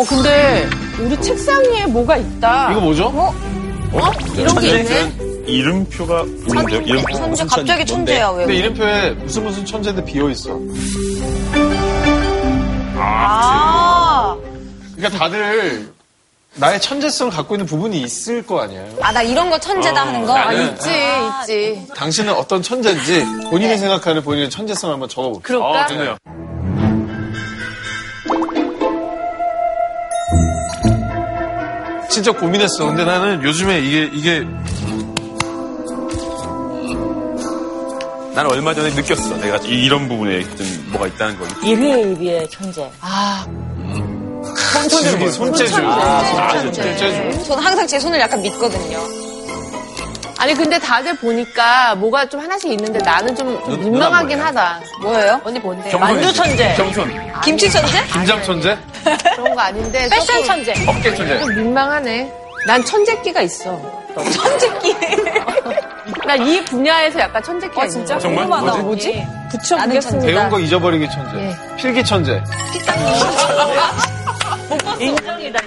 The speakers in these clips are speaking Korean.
어, 근데 우리 책상 위에 뭐가 있다. 이거 뭐죠? 어? 어? 이런 게 있네? 이름표가 있는데요. 이름표. 천재 갑자기 천재야 왜? 근데 이름표에 무슨 무슨 천재인데 비어 있어. 아, 그러니까 다들 나의 천재성을 갖고 있는 부분이 있을 거 아니에요. 아 나 이런 거 천재다 하는 거. 나는- 있지, 있지. 당신은 어떤 천재인지 본인이 생각하는 본인의 천재성을 한번 적어볼게요. 그럴까? 아, 좋네요. 진짜 고민했어. 근데 나는 요즘에 이게 이게 나는 얼마 전에 느꼈어. 내가 이- 이런 부분에 좀 뭐가 있다는 걸. 일희의 일비의 천재. 아, 손재주, 손재주. 아, 손재주. 손재주. 저는 항상 제 손을 약간 믿거든요. 아니, 근데 다들 보니까 뭐가 좀 하나씩 있는데 나는 좀, 좀 민망하긴 뭐예요? 하다. 뭐예요? 언니 뭔데? 만두 천재. 경손. 김치 천재? 김장 천재? 그런 거 아닌데. 패션 조금 천재. 어깨 천재. 좀 민망하네. 난 천재끼가 있어. 천재끼. 나이 분야에서 약간 천재끼가 아, 있는 진짜? 정말? 궁금하다. 뭐지? 뭐지? 붙여보겠습니다. 배운 거 잊어버리기 천재. 예. 필기 천재. 인정이다.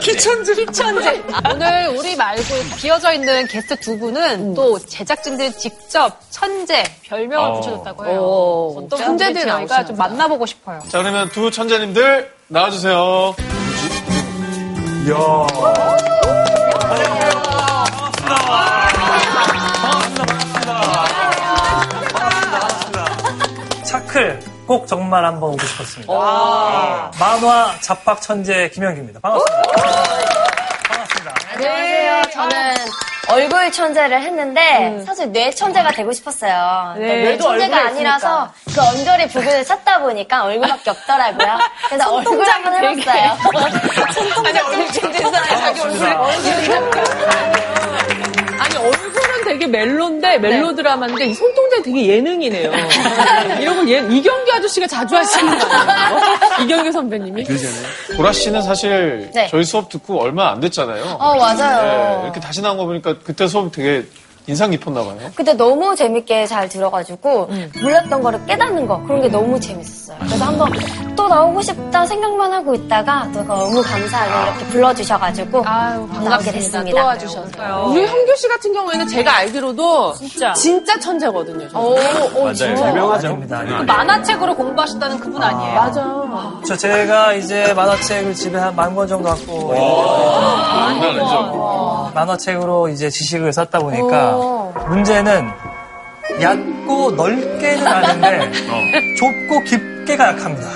키천재. 키천재. 오늘 우리 말고 비어져 있는 게스트 두 분은 또 제작진들이 직접 천재 별명을 어. 붙여줬다고 해요. 오, 어떤 천재들 저희가 좀 만나보고 싶어요. 자, 그러면 두 천재님들 나와주세요. 차클 꼭 정말 한번 오고 싶었습니다. 만화 잡박 천재 김현기입니다. 반갑습니다. 반갑습니다. 안녕하세요. 저는 얼굴 천재를 했는데 사실 뇌 천재가 되고 싶었어요. 근데 뇌 뇌도 천재가 얼굴에 아니라서 그 언저리 부분을 찾다 보니까 얼굴밖에 없더라고요. 그래서 얼굴 한번 해봤어요. 아니 얼굴 천재인 사람이 자기 되게 멜로인데 멜로 드라마인데 이 손동작 되게 예능이네요. 이런 걸 예, 이경규 아저씨가 자주 하시는 거 아니에요? 이경규 선배님이? 보라 씨는 사실 네. 저희 수업 듣고 얼마 안 됐잖아요. 어 맞아요. 네, 이렇게 다시 나온 거 보니까 그때 수업 되게 인상 깊었나 봐요. 그때 너무 재밌게 잘 들어가지고 몰랐던 거를 깨닫는 거 그런 게 너무 재밌었어요. 그래서 한번 또 나오고 싶다 생각만 하고 있다가 또 너무 감사하게 이렇게 불러주셔가지고 아유 나오게 반갑습니다. 됐습니다. 도와주셔서. 우리 현규 씨 같은 경우에는 제가 알기로도 진짜 진짜 천재거든요. 저. 맞아요. 유명하죠. 입니다. 만화책으로 공부하셨다는 그분 아니에요? 맞아. 저 제가 이제 만화책을 집에 한 만 권 정도 갖고? 만화책으로 이제 지식을 쌓다 보니까 문제는 얕고 넓게는 아는데 좁고 깊게가 약합니다.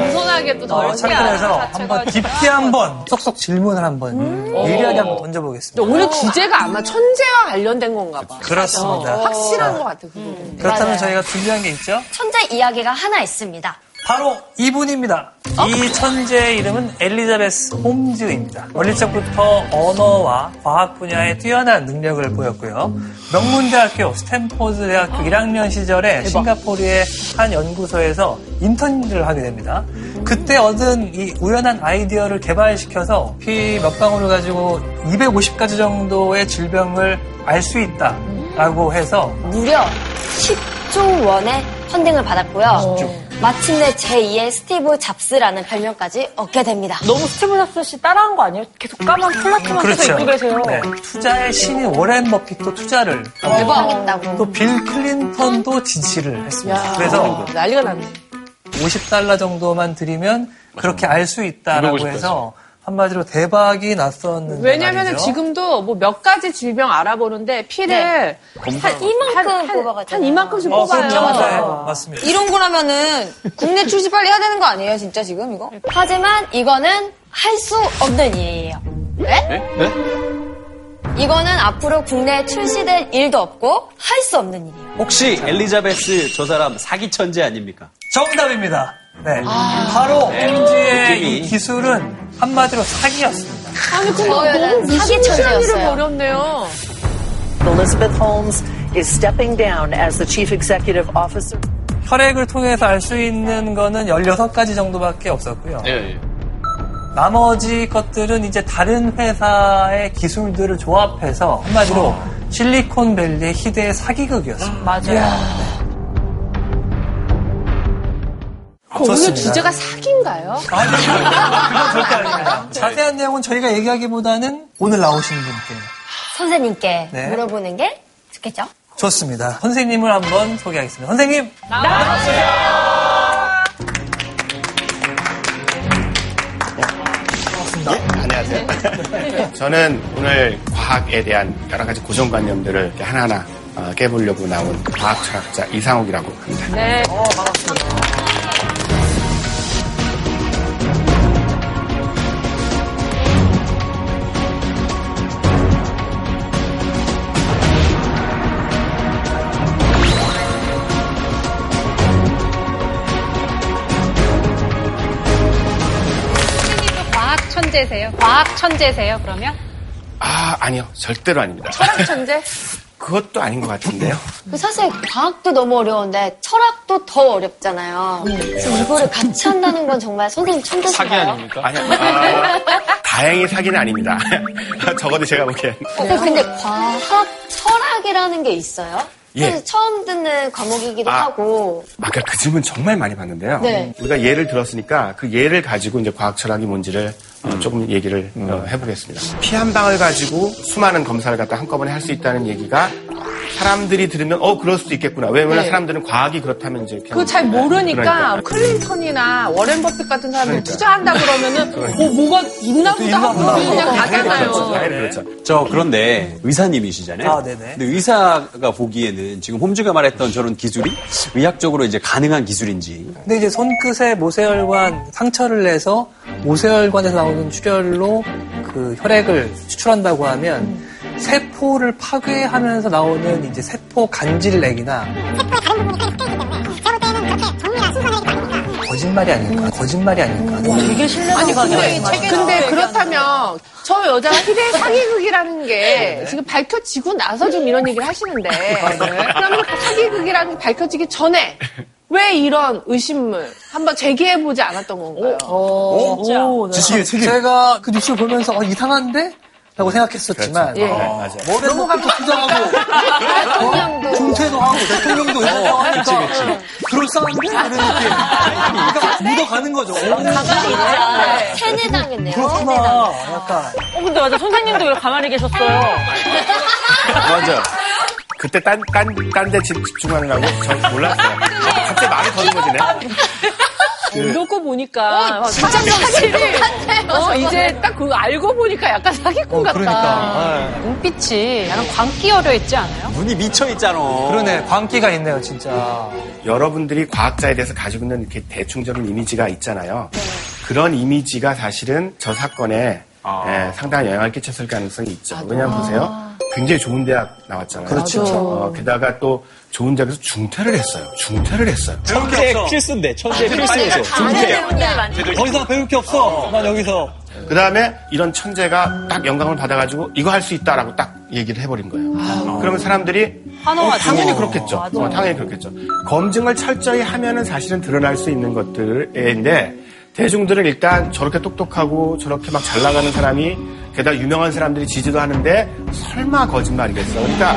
겸손하게 또 어, 넓게 알아, 한번 깊게 한번 쏙쏙 질문을 한번 예리하게 한번 던져보겠습니다. 오늘 주제가 아마 천재와 관련된 건가 봐. 그렇습니다. 어, 확실한 것 같아, 그거. 그렇다면 맞아요. 저희가 준비한 게 있죠? 천재 이야기가 하나 있습니다. 바로 이분입니다. 이 천재의 이름은 엘리자베스 홈즈입니다. 어릴 적부터 언어와 과학 분야에 뛰어난 능력을 보였고요. 명문대학교 스탠포드 대학교 1학년 시절에 싱가포르의 한 연구소에서 인턴을 하게 됩니다. 그때 얻은 이 우연한 아이디어를 개발시켜서 피 몇 방울을 가지고 250가지 정도의 질병을 알 수 있다라고 해서 무려 10조 원의 펀딩을 받았고요. 마침내 제2의 스티브 잡스라는 별명까지 얻게 됩니다. 너무 스티브 잡스 씨 따라한 거 아니에요? 계속 까만 폴라티만 쓰고 그렇죠. 입고 계세요. 네, 투자의 신인 워렌 버핏도 투자를 대박하겠다고. 또 빌 클린턴도 지지를 했습니다. 그래서 난리가 났네. 50달러 정도만 들이면 그렇게 알 수 있다라고 250 해서 한마디로 대박이 났었는데 왜냐면은. 지금도 뭐 몇 가지 질병 알아보는데 피를 네. 한 이만큼 한, 뽑아가잖아요. 한 이만큼씩 어, 뽑아요. 그렇죠. 네, 맞습니다. 이런 거라면은 국내 출시 빨리 해야 되는 거 아니에요, 진짜 지금 이거? 하지만 이거는 할 수 없는 일이에요. 네? 네? 이거는 앞으로 국내에 출시될 일도 없고 할 수 없는 일이에요. 혹시 엘리자베스 저 사람 사기 천재 아닙니까? 정답입니다. 네. 바로 홈즈의 느낌이. 이 기술은 한마디로 사기였습니다. 아니 근데 저희는 너무 사기 천재였어요. 벌였네요. Elizabeth Holmes is stepping down as the chief executive officer. 혈액을 통해서 알 수 있는 거는 16가지 정도밖에 없었고요. 예, 예. 나머지 것들은 이제 다른 회사의 기술들을 조합해서 한마디로 실리콘밸리의 희대의 사기극이었습니다. 맞아요. 그 오늘. 주제가 사기인가요? 아니, 그건 절대 아닙니다. 자세한 내용은 저희가 얘기하기보다는 오늘 나오신 분께. 선생님께 네. 물어보는 게 좋겠죠? 좋습니다. 선생님을 한번 소개하겠습니다. 선생님! 안녕하세요. 저는 오늘 과학에 대한 여러 가지 고정관념들을 하나하나 어, 깨보려고 나온 과학 철학자 이상욱이라고 합니다. 네. 과학 천재세요? 과학 천재세요, 그러면? 아, 아니요. 절대로 아닙니다. 철학 천재? 그것도 아닌 것 같은데요. 그 사실 과학도 너무 어려운데 철학도 더 어렵잖아요. 그래서 이거를 같이 한다는 건 정말 선생님 천재신가요? 아니요. 아, 다행히 사기는 아닙니다. 적어도 제가 보기엔. 근데, 근데 과학 철학이라는 게 있어요? 예. 사실 처음 듣는 과목이기도 아. 하고 아까 그 질문 정말 많이 받는데요. 네. 우리가 예를 들었으니까 그 예를 가지고 이제 과학 철학이 뭔지를 어, 조금 얘기를 어, 해보겠습니다. 피 한 방을 가지고 수많은 검사를 갖다 한꺼번에 할 수 있다는 얘기가 사람들이 들으면 어 그럴 수도 있겠구나. 왜냐면 네. 사람들은 과학이 그렇다면 이제 그거 잘 모르니까 그러니까. 클린턴이나 워렌 버핏 같은 사람들이 그러니까. 투자한다 그러면은 어 뭐가 있나 보다 하고 그냥 가잖아요. 그렇죠. 저 그런데 의사님이시잖아요. 아, 네네. 근데 의사가 보기에는 지금 홈즈가 말했던 저런 기술이 의학적으로 이제 가능한 기술인지 근데 이제 손끝에 모세혈관 상처를 내서 모세혈관에서 나오는 출혈로 그 혈액을 추출한다고 하면 세포를 파괴하면서 나오는 이제 세포 간질렉이나 거짓말이 아닐까? 거짓말이 아닐까? 되게 신뢰도가 아니 근데. 근데 그렇다면 저 여자가 희대의 사기극이라는 게 지금 밝혀지고 나서 좀 이런 얘기를 하시는데 그러면 그 사기극이라는 게 밝혀지기 전에 왜 이런 의심을 한번 제기해 보지 않았던 건가요? 진짜. 지식의 책임. 제가 그 뉴스를 보면서 어, 이상한데? 라고 생각했었지만 그렇죠. 예. 네, 맞아요. 머리는 또 투자하고 대통령도 중퇴도 하고 대통령도 이렇게 하니까 그럴싸한데? 이런 느낌. 그러니까 묻어가는 거죠. 오, 세뇌당했네요. 그렇구나. 약간. 어, 근데 맞아. 선생님도 왜 가만히 계셨어요? 맞아. 그때 딴, 딴, 딴 데 집중하느라고 저 몰랐어요. 갑자기 말이 더듬어지네. 이러고 보니까 어, 진짜 확실히 똑같아요. 어, 이제 딱 그거 알고 보니까 약간 사기꾼 같다. 그러니까. 눈빛이 약간 광기 어려 있지 않아요? 눈이 미쳐 있잖아. 그러네. 광기가 있네요, 진짜. 여러분들이 과학자에 대해서 가지고 있는 이렇게 대충적인 이미지가 있잖아요. 그런 이미지가 사실은 저 사건에 예, 상당한 영향을 끼쳤을 가능성이 있죠. 왜냐하면 보세요. 굉장히 좋은 대학 나왔잖아요. 그렇죠. 어, 게다가 또 좋은 대학에서 중퇴를 했어요. 중퇴를 했어요. 천재 필수인데 천재 필수에서 중퇴야. 더 이상 배울 게 없어. 난 여기서. 그 다음에 이런 천재가 딱 영감을 받아가지고 이거 할 수 있다라고 딱 얘기를 해버린 거예요. 그러면 사람들이 어, 당연히 그렇겠죠. 어, 당연히 그렇겠죠. 검증을 철저히 하면은 사실은 드러날 수 있는 것들인데 대중들은 일단 저렇게 똑똑하고 저렇게 막 잘 나가는 사람이 게다가 유명한 사람들이 지지도 하는데 설마 거짓말이겠어. 그러니까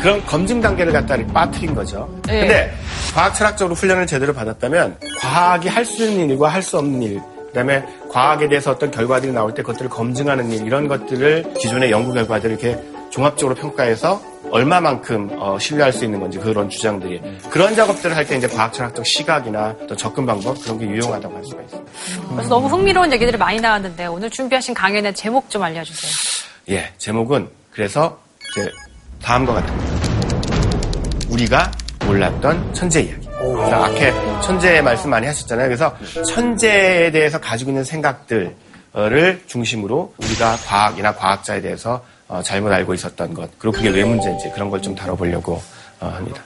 그런 검증 단계를 갖다 빠뜨린 거죠. 네. 근데 과학 철학적으로 훈련을 제대로 받았다면 과학이 할 수 있는 일과 할 수 없는 일 그다음에 과학에 대해서 어떤 결과들이 나올 때 그것들을 검증하는 일 이런 것들을 기존의 연구 결과들을 이렇게 종합적으로 평가해서 얼마만큼 어, 신뢰할 수 있는 건지 그런 주장들이 그런 작업들을 할 때 이제 과학철학적 시각이나 또 접근 방법 그런 게 유용하다고 할 수가 있습니다. 그래서 너무 흥미로운 얘기들이 많이 나왔는데 오늘 준비하신 강연의 제목 좀 알려주세요. 예, 제목은 그래서 이제 다음과 같은 겁니다. 우리가 몰랐던 천재 이야기. 그래서 아까 천재 말씀 많이 하셨잖아요. 그래서 천재에 대해서 가지고 있는 생각들을 중심으로 우리가 과학이나 과학자에 대해서 어, 잘못 알고 있었던 것, 그리고 그게 왜 문제인지 그런 걸 좀 다뤄보려고 어, 합니다.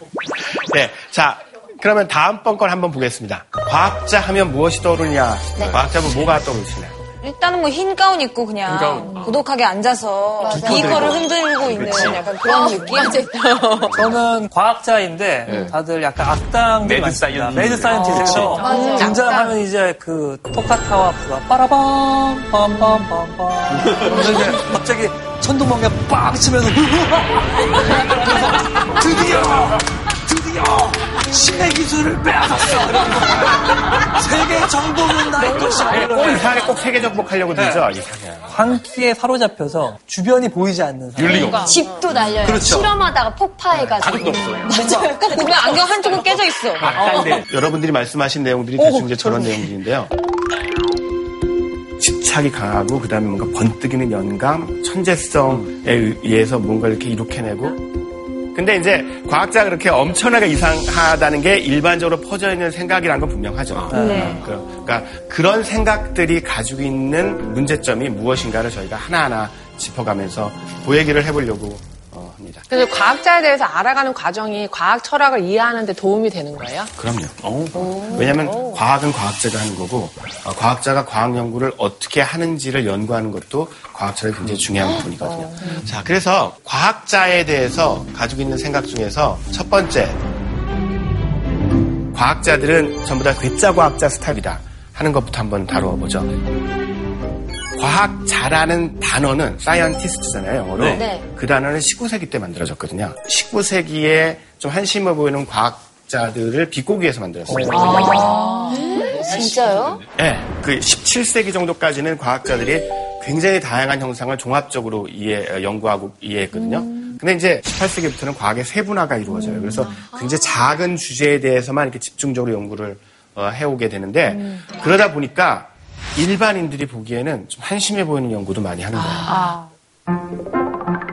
네, 자, 그러면 다음번 걸 한번 보겠습니다. 과학자 하면 무엇이 떠오르냐? 과학자 하면 뭐가 떠오르시나요? 일단은 뭐 흰 가운 입고 그냥 고독하게 앉아서 비커를 흔들고 있는 약간 그런 느낌? 저는 과학자인데 다들 약간 악당들이 mad 많습니다. scientist. Mad scientist에서 맞아요. 등장하면 이제 그 토카타와 푸가 빠라밤 빰빰빰빰 갑자기 천둥번개 빡 치면서 드디어 드디어 신의 기술을 빼앗았어. 세계 정복은 나의 것이야. 꼭 이상하게 꼭 세계 정복하려고 들죠. 이상해. 광기에 사로잡혀서 주변이 보이지 않는 사람. 윤리가 없어. 집도 날려요. 그렇죠. 실험하다가 폭파해가지고. 가족도 없어. 맞아요. 보면 안경 한쪽은 깨져 있어. 여러분들이 말씀하신 내용들이 대충 이제 저런 내용들인데요. 집착이 강하고 그다음에 뭔가 번뜩이는 연감, 천재성에 의해서 뭔가 이렇게 이룩해내고. 근데 이제 과학자가 그렇게 엄청나게 이상하다는 게 일반적으로 퍼져 있는 생각이라는 건 분명하죠. 네. 그러니까 그런 생각들이 가지고 있는 문제점이 무엇인가를 저희가 하나하나 짚어가면서 보얘기를 해보려고 어, 합니다. 그래서 과학자에 대해서 알아가는 과정이 과학 철학을 이해하는 데 도움이 되는 거예요? 그럼요. 왜냐하면 과학은 과학자가 하는 거고 어, 과학자가 과학 연구를 어떻게 하는지를 연구하는 것도 과학 철학이 굉장히 중요한 부분이거든요. 자, 그래서 과학자에 대해서 가지고 있는 생각 중에서 첫 번째 과학자들은 전부 다 괴짜 과학자 스타일이다 하는 것부터 한번 다뤄보죠. 과학 자라는 단어는 사이언티스트잖아요, 영어로. 네. 그 단어는 19세기 때 만들어졌거든요. 19세기에 좀 한심해 보이는 과학자들을 비꼬기 위해서 만들었어요. 진짜요? 네, 그 17세기 정도까지는 과학자들이 굉장히 다양한 형상을 종합적으로 이해, 어, 연구하고 이해했거든요. 근데 이제 18세기부터는 과학의 세분화가 이루어져요. 그래서 굉장히 작은 주제에 대해서만 이렇게 집중적으로 연구를 어, 해오게 되는데 그러다 보니까 일반인들이 보기에는 좀 한심해 보이는 연구도 많이 하는 거예요.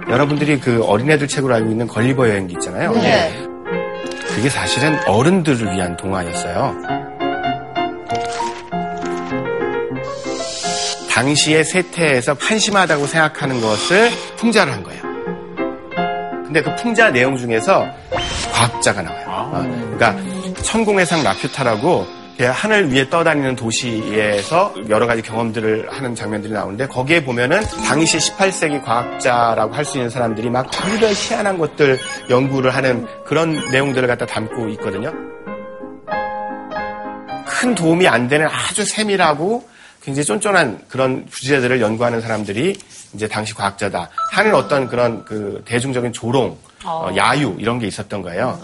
여러분들이 그 어린애들 책으로 알고 있는 걸리버 여행기 있잖아요. 네. 그게 사실은 어른들을 위한 동화였어요. 당시의 세태에서 한심하다고 생각하는 것을 풍자를 한 거예요. 근데 그 풍자 내용 중에서 과학자가 나와요. 어, 그러니까 천공해상 라퓨타라고 이렇게 하늘 위에 떠다니는 도시에서 여러 가지 경험들을 하는 장면들이 나오는데 거기에 보면은 당시 18세기 과학자라고 할 수 있는 사람들이 막 별별 희한한 것들 연구를 하는 그런 내용들을 갖다 담고 있거든요. 큰 도움이 안 되는 아주 세밀하고 굉장히 쫀쫀한 그런 주제들을 연구하는 사람들이 이제 당시 과학자다 하는 어떤 그런 그 대중적인 조롱, 어, 야유 이런 게 있었던 거예요.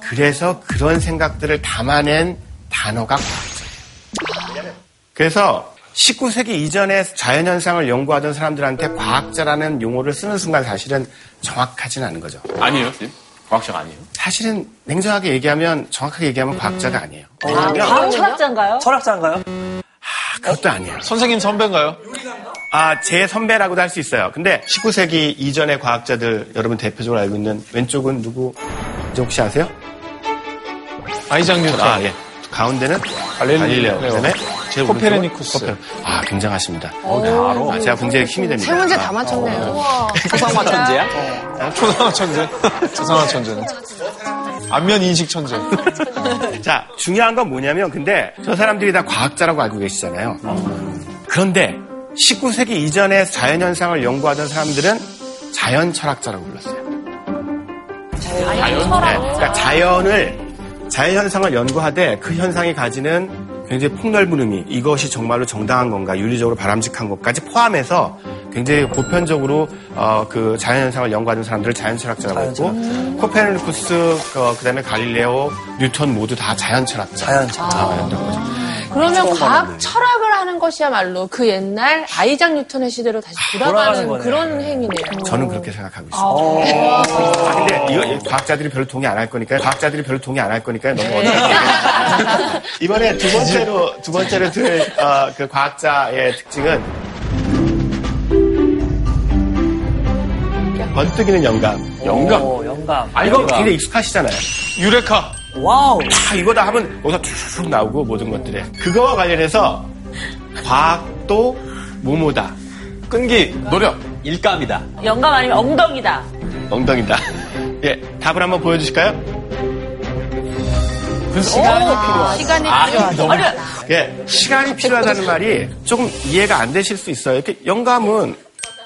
그래서 그런 생각들을 담아낸 단어가 과학자예요. 그래서 19세기 이전에 자연현상을 연구하던 사람들한테 과학자라는 용어를 쓰는 순간 사실은 정확하진 않은 거죠. 아니에요, 선생님? 과학자가 아니에요? 사실은 냉정하게 얘기하면 정확하게 얘기하면 과학자가 아니에요. 왜냐면 과학 철학자인가요? 철학자인가요? 그것도 아니에요. 선생님 선배인가요? 아, 제 선배라고도 할 수 있어요. 근데 19세기 이전의 과학자들 여러분 대표적으로 알고 있는 왼쪽은 누구 이제 혹시 아세요? 아이작 뉴턴. 아, 예. 가운데는 갈릴레오. 그다음에 제일 코페르니쿠스. 코페르. 아, 굉장하십니다. 아, 제가 굉장히 힘이 됩니다. 세 문제 다 아, 맞췄네요. 초상화 천재야? 초상화 천재. 초상화 천재는. 안면 인식 천재. 자, 중요한 건 뭐냐면, 근데 저 사람들이 다 과학자라고 알고 계시잖아요. 그런데 19세기 이전에 자연 현상을 연구하던 사람들은 자연 철학자라고 불렀어요. 자연 철학? 그러니까 자연을, 자연 현상을 연구하되 그 현상이 가지는 굉장히 폭넓은 의미, 이것이 정말로 정당한 건가, 윤리적으로 바람직한 것까지 포함해서 굉장히 보편적으로 어, 그 자연현상을 연구하는 사람들을 자연철학자라고 했고, 코페르니쿠스, 그, 그다음에 갈릴레오, 뉴턴 모두 다 자연철학자. 자연철학. 였던 거죠. 그러면 과학 철학을 하는 것이야말로 그 옛날 아이작 뉴턴의 시대로 다시 돌아가는 돌아가는. 그런 행위네요. 저는 그렇게 생각하고 있습니다. 아, 근데 이거 이 과학자들이 별로 동의 안 할 거니까요. 과학자들이 별로 동의 안 할 거니까요. 너무 어렵게 얘기해요. 이번에 두 번째로 두 번째로 들 어, 그 과학자의 특징은 번뜩이는 영감. 영감. 오, 영감. 아, 이거 굉장히 익숙하시잖아요. 유레카. 와우. 아, 이거다 하면 여기서 툭툭 나오고 모든 것들에. 그거와 관련해서 과학도 뭐뭐다. 끈기. 노력. 일감이다. 영감 아니면 엉덩이다. 엉덩이다. 예, 답을 한번 보여주실까요? 시간이 필요하다. 시간이 아, 필요하다. 예, 시간이 필요하다는 말이 조금 이해가 안 되실 수 있어요. 이렇게 영감은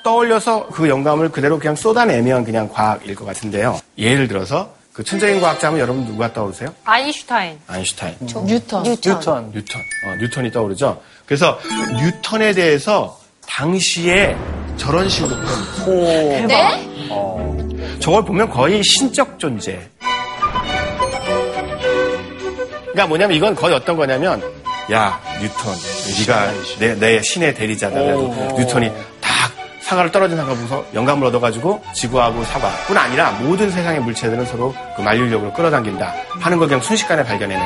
떠올려서 그 영감을 그대로 그냥 쏟아내면 그냥 과학일 것 같은데요. 예를 들어서 그 천재인 과학자 하면 여러분 누가 떠오르세요? 아인슈타인. 아인슈타인, 뉴턴. 뉴턴. 뉴턴, 어, 뉴턴이 떠오르죠. 그래서 뉴턴에 대해서 당시에 저런 식으로 표현해요. 네? 저걸 보면 거의 신적 존재. 그러니까 뭐냐면 이건 거의 어떤 거냐면 야 뉴턴 네가 내, 내 신의 대리자다. 그래서 뉴턴이 딱 사과를 떨어진 사과 보고서 영감을 얻어가지고 지구하고 사과뿐 아니라 모든 세상의 물체들은 서로 그 만류력으로 끌어당긴다 하는 걸 그냥 순식간에 발견해낸.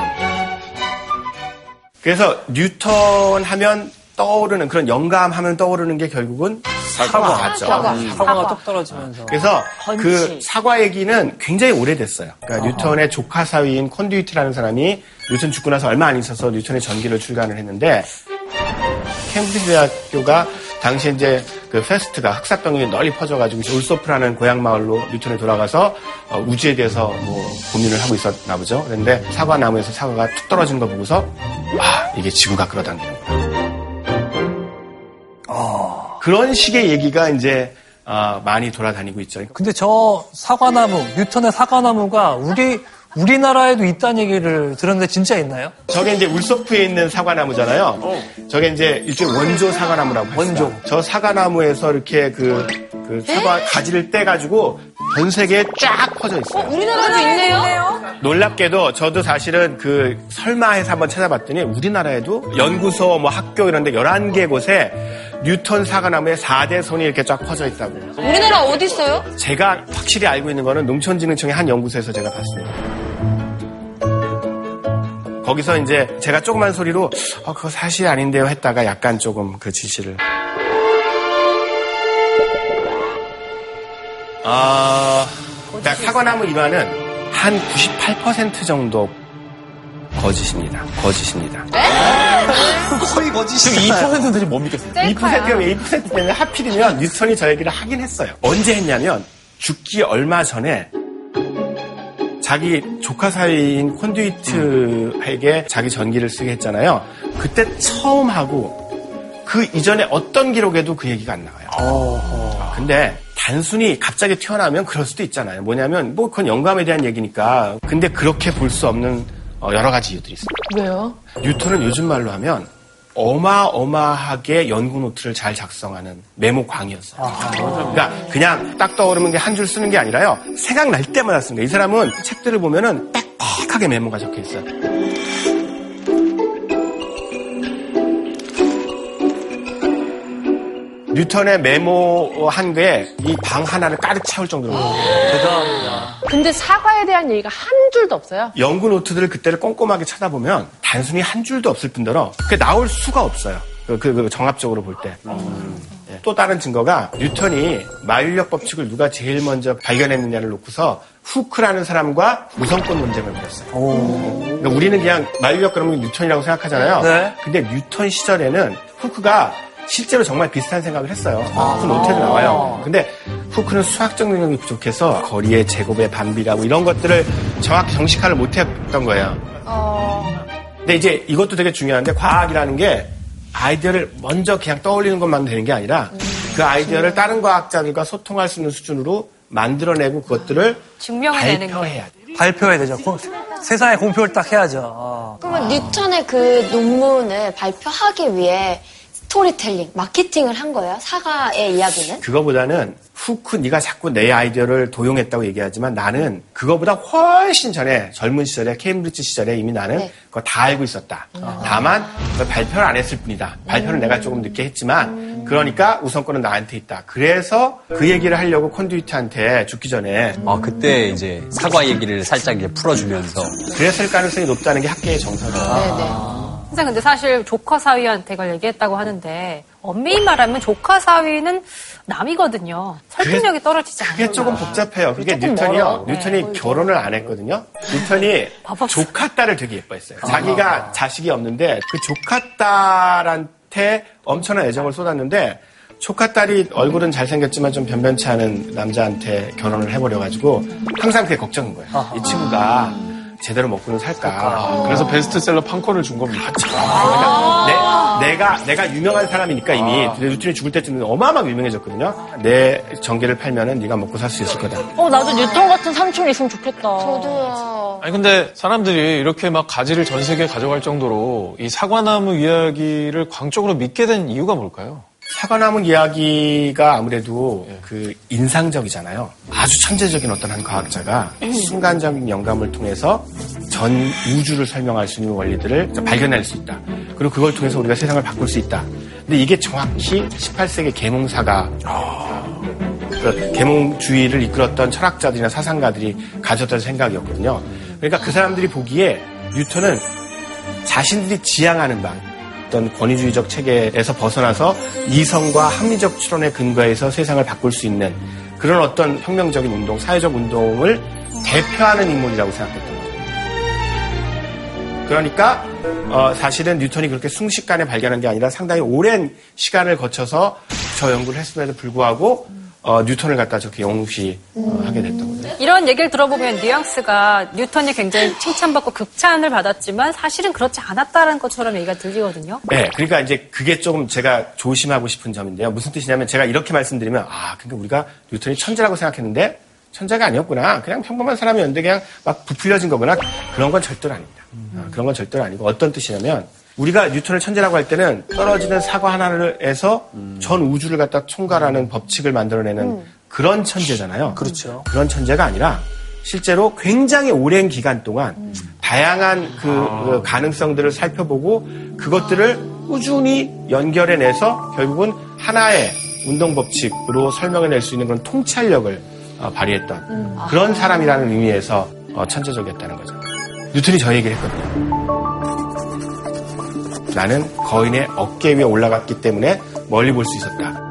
그래서 뉴턴 하면 떠오르는 그런 영감 하면 떠오르는 게 결국은 사과죠. 사과. 음. 사과가 뚝 떨어지면서. 그래서 건치. 그 사과 얘기는 굉장히 오래됐어요. 그러니까 뉴턴의 조카 사위인 콘듀이트라는 사람이 뉴턴 죽고 나서 얼마 안 있어서 뉴턴의 전기를 출간을 했는데 캠브리지 대학교가 당시에 이제 그 페스트가 흑사병이 널리 퍼져가지고 울소프라는 고향 마을로 뉴턴이 돌아가서 어, 우주에 대해서 뭐 고민을 하고 있었나 보죠. 그런데 사과 나무에서 사과가 툭 떨어지는 거 보고서 아 이게 지구가 끌어당기는구나. 그런 식의 얘기가 이제 어, 많이 돌아다니고 있죠. 근데 저 사과나무, 뉴턴의 사과나무가 우리, 우리나라에도 있다는 얘기를 들었는데 진짜 있나요? 저게 이제 울소프에 있는 사과나무잖아요. 저게 이제 일종의 원조 사과나무라고 원조. 저 사과나무에서 이렇게 그, 그 사과 가지를 떼가지고 전 세계에 쫙 퍼져 있어요. 우리나라도 있네요. 놀랍게도 저도 사실은 그 설마 해서 한번 찾아봤더니 우리나라에도 연구소 뭐 학교 이런 데 11개 곳에 뉴턴 사과나무에 4대 손이 이렇게 쫙 퍼져 있다고. 우리나라 어디 있어요? 제가 확실히 알고 있는 거는 농촌진흥청의 한 연구소에서 제가 봤습니다. 거기서 이제 제가 조그만 소리로 어, 그거 사실 아닌데요 했다가 약간 조금 그 지시를. 아, 그러니까 사과나무 일화는 한 98% 정도 거짓입니다. 거짓입니다. 거의 거짓이. 지금 2%는 대체 뭡니까? 2%가 왜2% 때문에 하필이면 뉴턴이 저 얘기를 하긴 했어요. 언제 했냐면 죽기 얼마 전에 자기 조카 사이인 콘듀이트에게 자기 전기를 쓰게 했잖아요. 그때 처음 하고 그 이전에 어떤 기록에도 그 얘기가 안 나와요. 근데 단순히 갑자기 튀어나오면 그럴 수도 있잖아요. 뭐냐면 뭐 그건 영감에 대한 얘기니까. 근데 그렇게 볼 수 없는 어, 여러 가지 이유들이 있습니다. 왜요? 뉴턴은 요즘 말로 하면 어마어마하게 연구 노트를 잘 작성하는 메모광이었어요. 그러니까 그냥 딱 떠오르는 게한줄 쓰는 게 아니라요. 생각날 때마다 거예요. 이 사람은 책들을 보면은 빽빽하게 메모가 적혀 있어요. 뉴턴의 메모한 게 이 방 하나를 가득 채울 정도로 대단합니다. 근데 사과에 대한 얘기가 한 줄도 없어요. 연구 노트들을 그때를 꼼꼼하게 찾아보면 단순히 한 줄도 없을 뿐더러 그게 나올 수가 없어요. 그, 그, 그 정합적으로 볼 때. 예. 또 다른 증거가 뉴턴이 만유인력 법칙을 누가 제일 먼저 발견했느냐를 놓고서 후크라는 사람과 우선권 논쟁을 벌였어요. 그러니까 우리는 그냥 만유인력 그러면 뉴턴이라고 생각하잖아요. 네. 근데 뉴턴 시절에는 후크가 실제로 정말 비슷한 생각을 했어요. 후크 노트에도 나와요. 근데 후크는 수학적 능력이 부족해서 거리의 제곱의 반비라고 이런 것들을 정확히 정식화를 못했던 거예요. 근데 이제 이것도 되게 중요한데 과학이라는 게 아이디어를 먼저 그냥 떠올리는 것만 되는 게 아니라 그 아이디어를 다른 과학자들과 소통할 수 있는 수준으로 만들어내고 그것들을 증명해내는 게. 발표해야 돼. 발표해야 되죠. 공- 세상에 공표를 딱 해야죠. 어. 그러면 뉴턴의 그 논문을 발표하기 위해 스토리텔링, 마케팅을 한 거예요? 사과의 이야기는? 그거보다는 후크 네가 자꾸 내 아이디어를 도용했다고 얘기하지만 나는 그거보다 훨씬 전에 젊은 시절에 케임브리지 시절에 이미 나는 네. 그거 다 알고 있었다. 다만 그걸 발표를 안 했을 뿐이다. 발표는 내가 조금 늦게 했지만 그러니까 우선권은 나한테 있다. 그래서 그 얘기를 하려고 콘듀이트한테 죽기 전에 아, 그때 이제 사과 얘기를 살짝 이제 풀어주면서. 그랬을 가능성이 높다는 게 학계의 정서죠. 선생 근데 사실 조카 사위한테 이걸 얘기했다고 하는데 엄밀히 말하면 조카 사위는 남이거든요. 설득력이 떨어지지 않아요. 그게 조금 복잡해요. 그게 조금 뉴턴이요. 멀어. 뉴턴이 네. 결혼을 안 했거든요. 뉴턴이. 조카 딸을 되게 예뻐했어요. 자기가 자식이 없는데 그 조카 딸한테 엄청난 애정을 쏟았는데 조카 딸이 얼굴은 잘생겼지만 좀 변변치 않은 남자한테 결혼을 해버려가지고 항상 그게 걱정인 거예요. 이 친구가 제대로 먹고는 살까. 그래서 베스트셀러 판권을 준 겁니다. 그러니까 내, 가 내가 유명한 사람이니까 이미 뉴턴이 죽을 때쯤은 어마어마하게 유명해졌거든요. 내 전기를 팔면은 네가 먹고 살 수 있을 거다. 어, 나도 뉴턴 같은 삼촌이 있으면 좋겠다. 저도요. 아니 근데 사람들이 이렇게 막 가지를 전 세계에 가져갈 정도로 이 사과나무 이야기를 광적으로 믿게 된 이유가 뭘까요? 사과나무 이야기가 아무래도 그 인상적이잖아요. 아주 천재적인 어떤 한 과학자가 순간적인 영감을 통해서 전 우주를 설명할 수 있는 원리들을 발견할 수 있다. 그리고 그걸 통해서 우리가 세상을 바꿀 수 있다. 근데 이게 정확히 18세기 계몽사가 그 계몽주의를 이끌었던 철학자들이나 사상가들이 가졌던 생각이었거든요. 그러니까 그 사람들이 보기에 뉴턴은 자신들이 지향하는 바 어떤 권위주의적 체계에서 벗어나서 이성과 합리적 추론의 근거에서 세상을 바꿀 수 있는 그런 어떤 혁명적인 운동, 사회적 운동을 대표하는 인물이라고 생각했던 거죠. 그러니까 어, 사실은 뉴턴이 그렇게 순식간에 발견한 게 아니라 상당히 오랜 시간을 거쳐서 저 연구를 했음에도 불구하고 어, 뉴턴을 갖다 저렇게 영웅시 어, 하게 됐던 거죠. 이런 얘기를 들어보면 뉘앙스가 뉴턴이 굉장히 칭찬받고 극찬을 받았지만 사실은 그렇지 않았다는 것처럼 얘기가 들리거든요. 네, 그러니까 이제 그게 조금 제가 조심하고 싶은 점인데요. 무슨 뜻이냐면 제가 이렇게 말씀드리면 아, 그러니까 우리가 뉴턴이 천재라고 생각했는데 천재가 아니었구나. 그냥 평범한 사람이었는데 그냥 막 부풀려진 거구나. 그런 건 절대로 아닙니다. 아, 그런 건 절대로 아니고 어떤 뜻이냐면 우리가 뉴턴을 천재라고 할 때는 떨어지는 사과 하나를해서 전 우주를 갖다 총괄하는 법칙을 만들어내는 그런 천재잖아요. 그렇죠. 그런 천재가 아니라 실제로 굉장히 오랜 기간 동안 다양한 그, 그 가능성들을 살펴보고 그것들을 꾸준히 연결해내서 결국은 하나의 운동 법칙으로 설명해낼 수 있는 그런 통찰력을 어, 발휘했던 그런 사람이라는 의미에서 어, 천재적이었다는 거죠. 뉴턴이 저 얘기를 했거든요. 나는 거인의 어깨 위에 올라갔기 때문에 멀리 볼 수 있었다.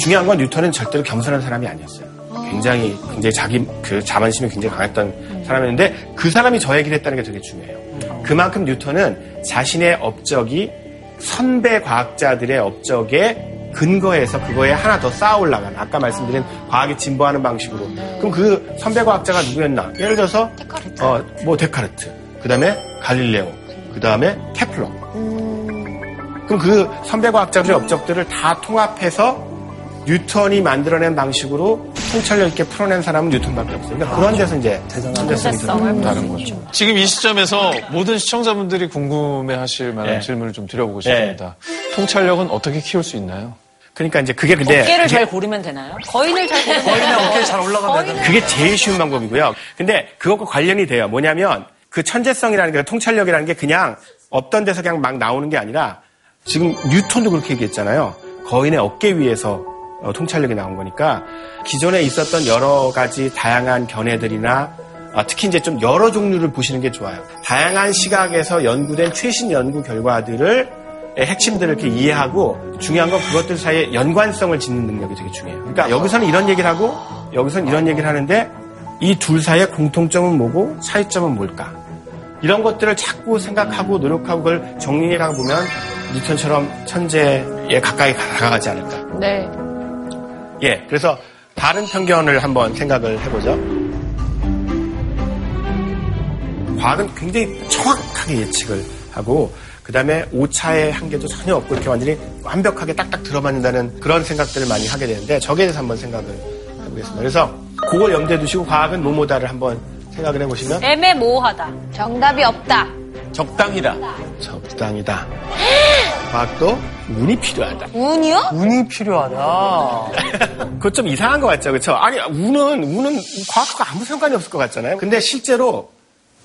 중요한 건 뉴턴은 절대로 겸손한 사람이 아니었어요. 굉장히 굉장히 자기 그 자만심이 굉장히 강했던 사람이었는데 그 사람이 저 얘기를 했다는 게 되게 중요해요. 그만큼 뉴턴은 자신의 업적이 선배 과학자들의 업적에 근거해서 그거에 하나 더 쌓아 올라간 아까 말씀드린 과학이 진보하는 방식으로 그럼 그 선배 과학자가 누구였나? 예를 들어서 어, 뭐 데카르트, 그 다음에 갈릴레오, 그 다음에 케플러. 그럼 그 선배 과학자들의 업적들을 다 통합해서 뉴턴이 만들어낸 방식으로 통찰력 있게 풀어낸 사람은 뉴턴밖에 없어요. 그러니까 그런 데서 이제 천재성이 들어다는 거죠. 지금 이 시점에서 모든 시청자분들이 궁금해하실 만한 네. 질문을 좀 드려보고 싶습니다. 통찰력은 어떻게 키울 수 있나요? 그러니까 이제 그게 근데 어깨를 그게, 잘 고르면 되나요? 거인을 잘 보는 거인의 어깨에 잘 올라가면 그게 제일 쉬운 방법이고요. 근데 그것과 관련이 돼요. 뭐냐면 그 천재성이라는 게 통찰력이라는 게 그냥 없던 데서 그냥 막 나오는 게 아니라 지금 뉴턴도 그렇게 얘기했잖아요. 거인의 어깨 위에서 어, 통찰력이 나온 거니까 기존에 있었던 여러 가지 다양한 견해들이나 아, 특히 이제 좀 여러 종류를 보시는 게 좋아요. 다양한 시각에서 연구된 최신 연구 결과들을 의 핵심들을 이렇게 이해하고 중요한 건 그것들 사이에 연관성을 짓는 능력이 되게 중요해요. 그러니까 여기서는 이런 얘기를 하고 여기서는 이런 얘기를 하는데 이 둘 사이의 공통점은 뭐고 차이점은 뭘까? 이런 것들을 자꾸 생각하고 노력하고 그걸 정리해 가 보면 뉴턴처럼 천재에 가까이 다가가지 않을까. 네. 예, 그래서 다른 편견을 한번 생각을 해보죠. 과학은 굉장히 정확하게 예측을 하고 그 다음에 오차의 한계도 전혀 없고 이렇게 완전히 완벽하게 딱딱 들어맞는다는 그런 생각들을 많이 하게 되는데 저기에 대해서 한번 생각을 해보겠습니다. 그래서 그걸 염두에 두시고 과학은 뭐뭐다를 한번 생각을 해보시면 애매모호하다. 정답이 없다. 적당히다. 적당이다. 과학도 운이 필요하다. 운이요? 운이 필요하다. 그거 좀 이상한 것 같죠, 그렇죠? 아니 운은 운은 과학과 아무 상관이 없을 것 같잖아요. 근데 실제로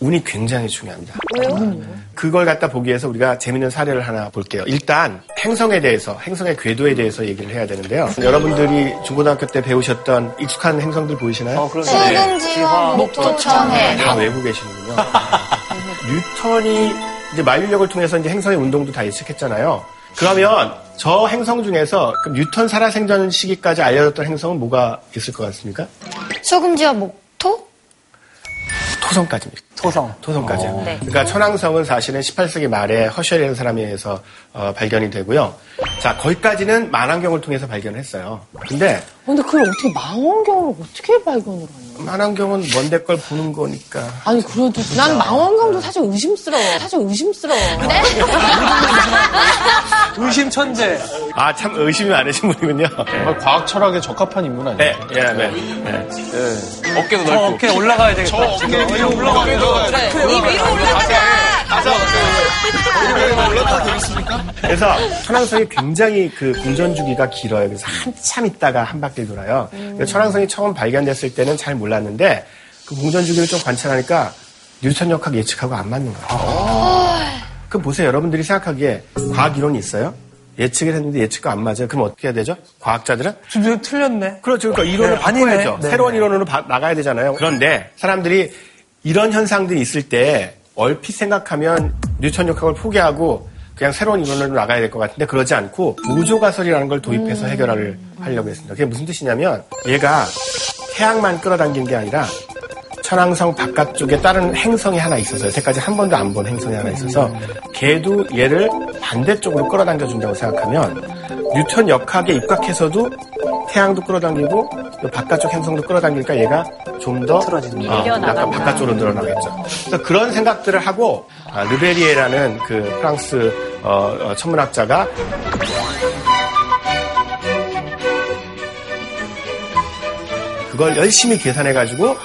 운이 굉장히 중요합니다. 왜요? 그걸 갖다 보기 위해서 우리가 재밌는 사례를 하나 볼게요. 일단 행성에 대해서, 행성의 궤도에 대해서 얘기를 해야 되는데요. 여러분들이 중고등학교 때 배우셨던 익숙한 행성들 보이시나요? 어, 그럼 수금지와 목토천해. 다 외고 계시는군요. 뉴턴이 이제 만류력을 통해서 이제 행성의 운동도 다 예측했잖아요. 그러면 저 행성 중에서 그럼 뉴턴 살아생전 시기까지 알려졌던 행성은 뭐가 있을 것 같습니까? 소금지와 목 토? 토성까지입니다. 토성. 토성까지요. 네. 그러니까 천왕성은 사실은 18세기 말에 허셜이라는 사람에 의해서 어, 발견이 되고요. 자, 거기까지는 만환경을 통해서 발견을 했어요. 근데 근데 그걸 어떻게 망원경을 어떻게 발견을 하냐? 만환경은 먼데 걸 보는 거니까. 아니 그래도 난 망원경도 사실 의심스러워. 사실 의심스러워. 네? 의심 천재. 아, 참 의심이 많으신 분이군요. 정말 과학 철학에 적합한 인물 아니에요? 네, 예, 네. 네. 어깨도 저 넓고. 어깨 올라가야 되겠다. 저 어깨 위로 올라가야 돼. 이 위로 올라가자. 올라가도 되겠습니까? 그래서 천왕성이 굉장히 그 공전 주기가 길어요. 그래서 한참 있다가 한 바퀴 돌아요. 그래서 천왕성이 처음 발견됐을 때는 잘 몰랐는데 그 공전 주기를 좀 관찰하니까 뉴턴 역학 예측하고 안 맞는 거예요. 그럼 보세요. 여러분들이 생각하기에 과학 이론이 있어요? 예측을 했는데 예측과 안 맞아요. 그럼 어떻게 해야 되죠? 과학자들은? 주제 틀렸네. 그렇죠. 그러니까 이론을 네, 바꿔야죠. 아니네. 네, 새로운 네. 이론으로 바- 나가야 되잖아요. 그런데 사람들이 이런 현상들이 있을 때 얼핏 생각하면 뉴턴 역학을 포기하고 그냥 새로운 이론으로 나가야 될 것 같은데 그러지 않고 우조가설이라는 걸 도입해서 해결을 하려고 했습니다. 그게 무슨 뜻이냐면 얘가 태양만 끌어당긴 게 아니라 천왕성 바깥쪽에 다른 행성이 하나 있어서 여태까지 한 번도 안 본 행성이 하나 있어서 걔도 얘를 반대쪽으로 끌어당겨 준다고 생각하면 뉴턴 역학에 입각해서도 태양도 끌어당기고 또 바깥쪽 행성도 끌어당기니까 얘가 좀더 약간 바깥쪽으로 늘어나겠죠. 그래서 그런 생각들을 하고 아, 르베리에라는 그 프랑스 어, 어, 천문학자가 그걸 열심히 계산해가지고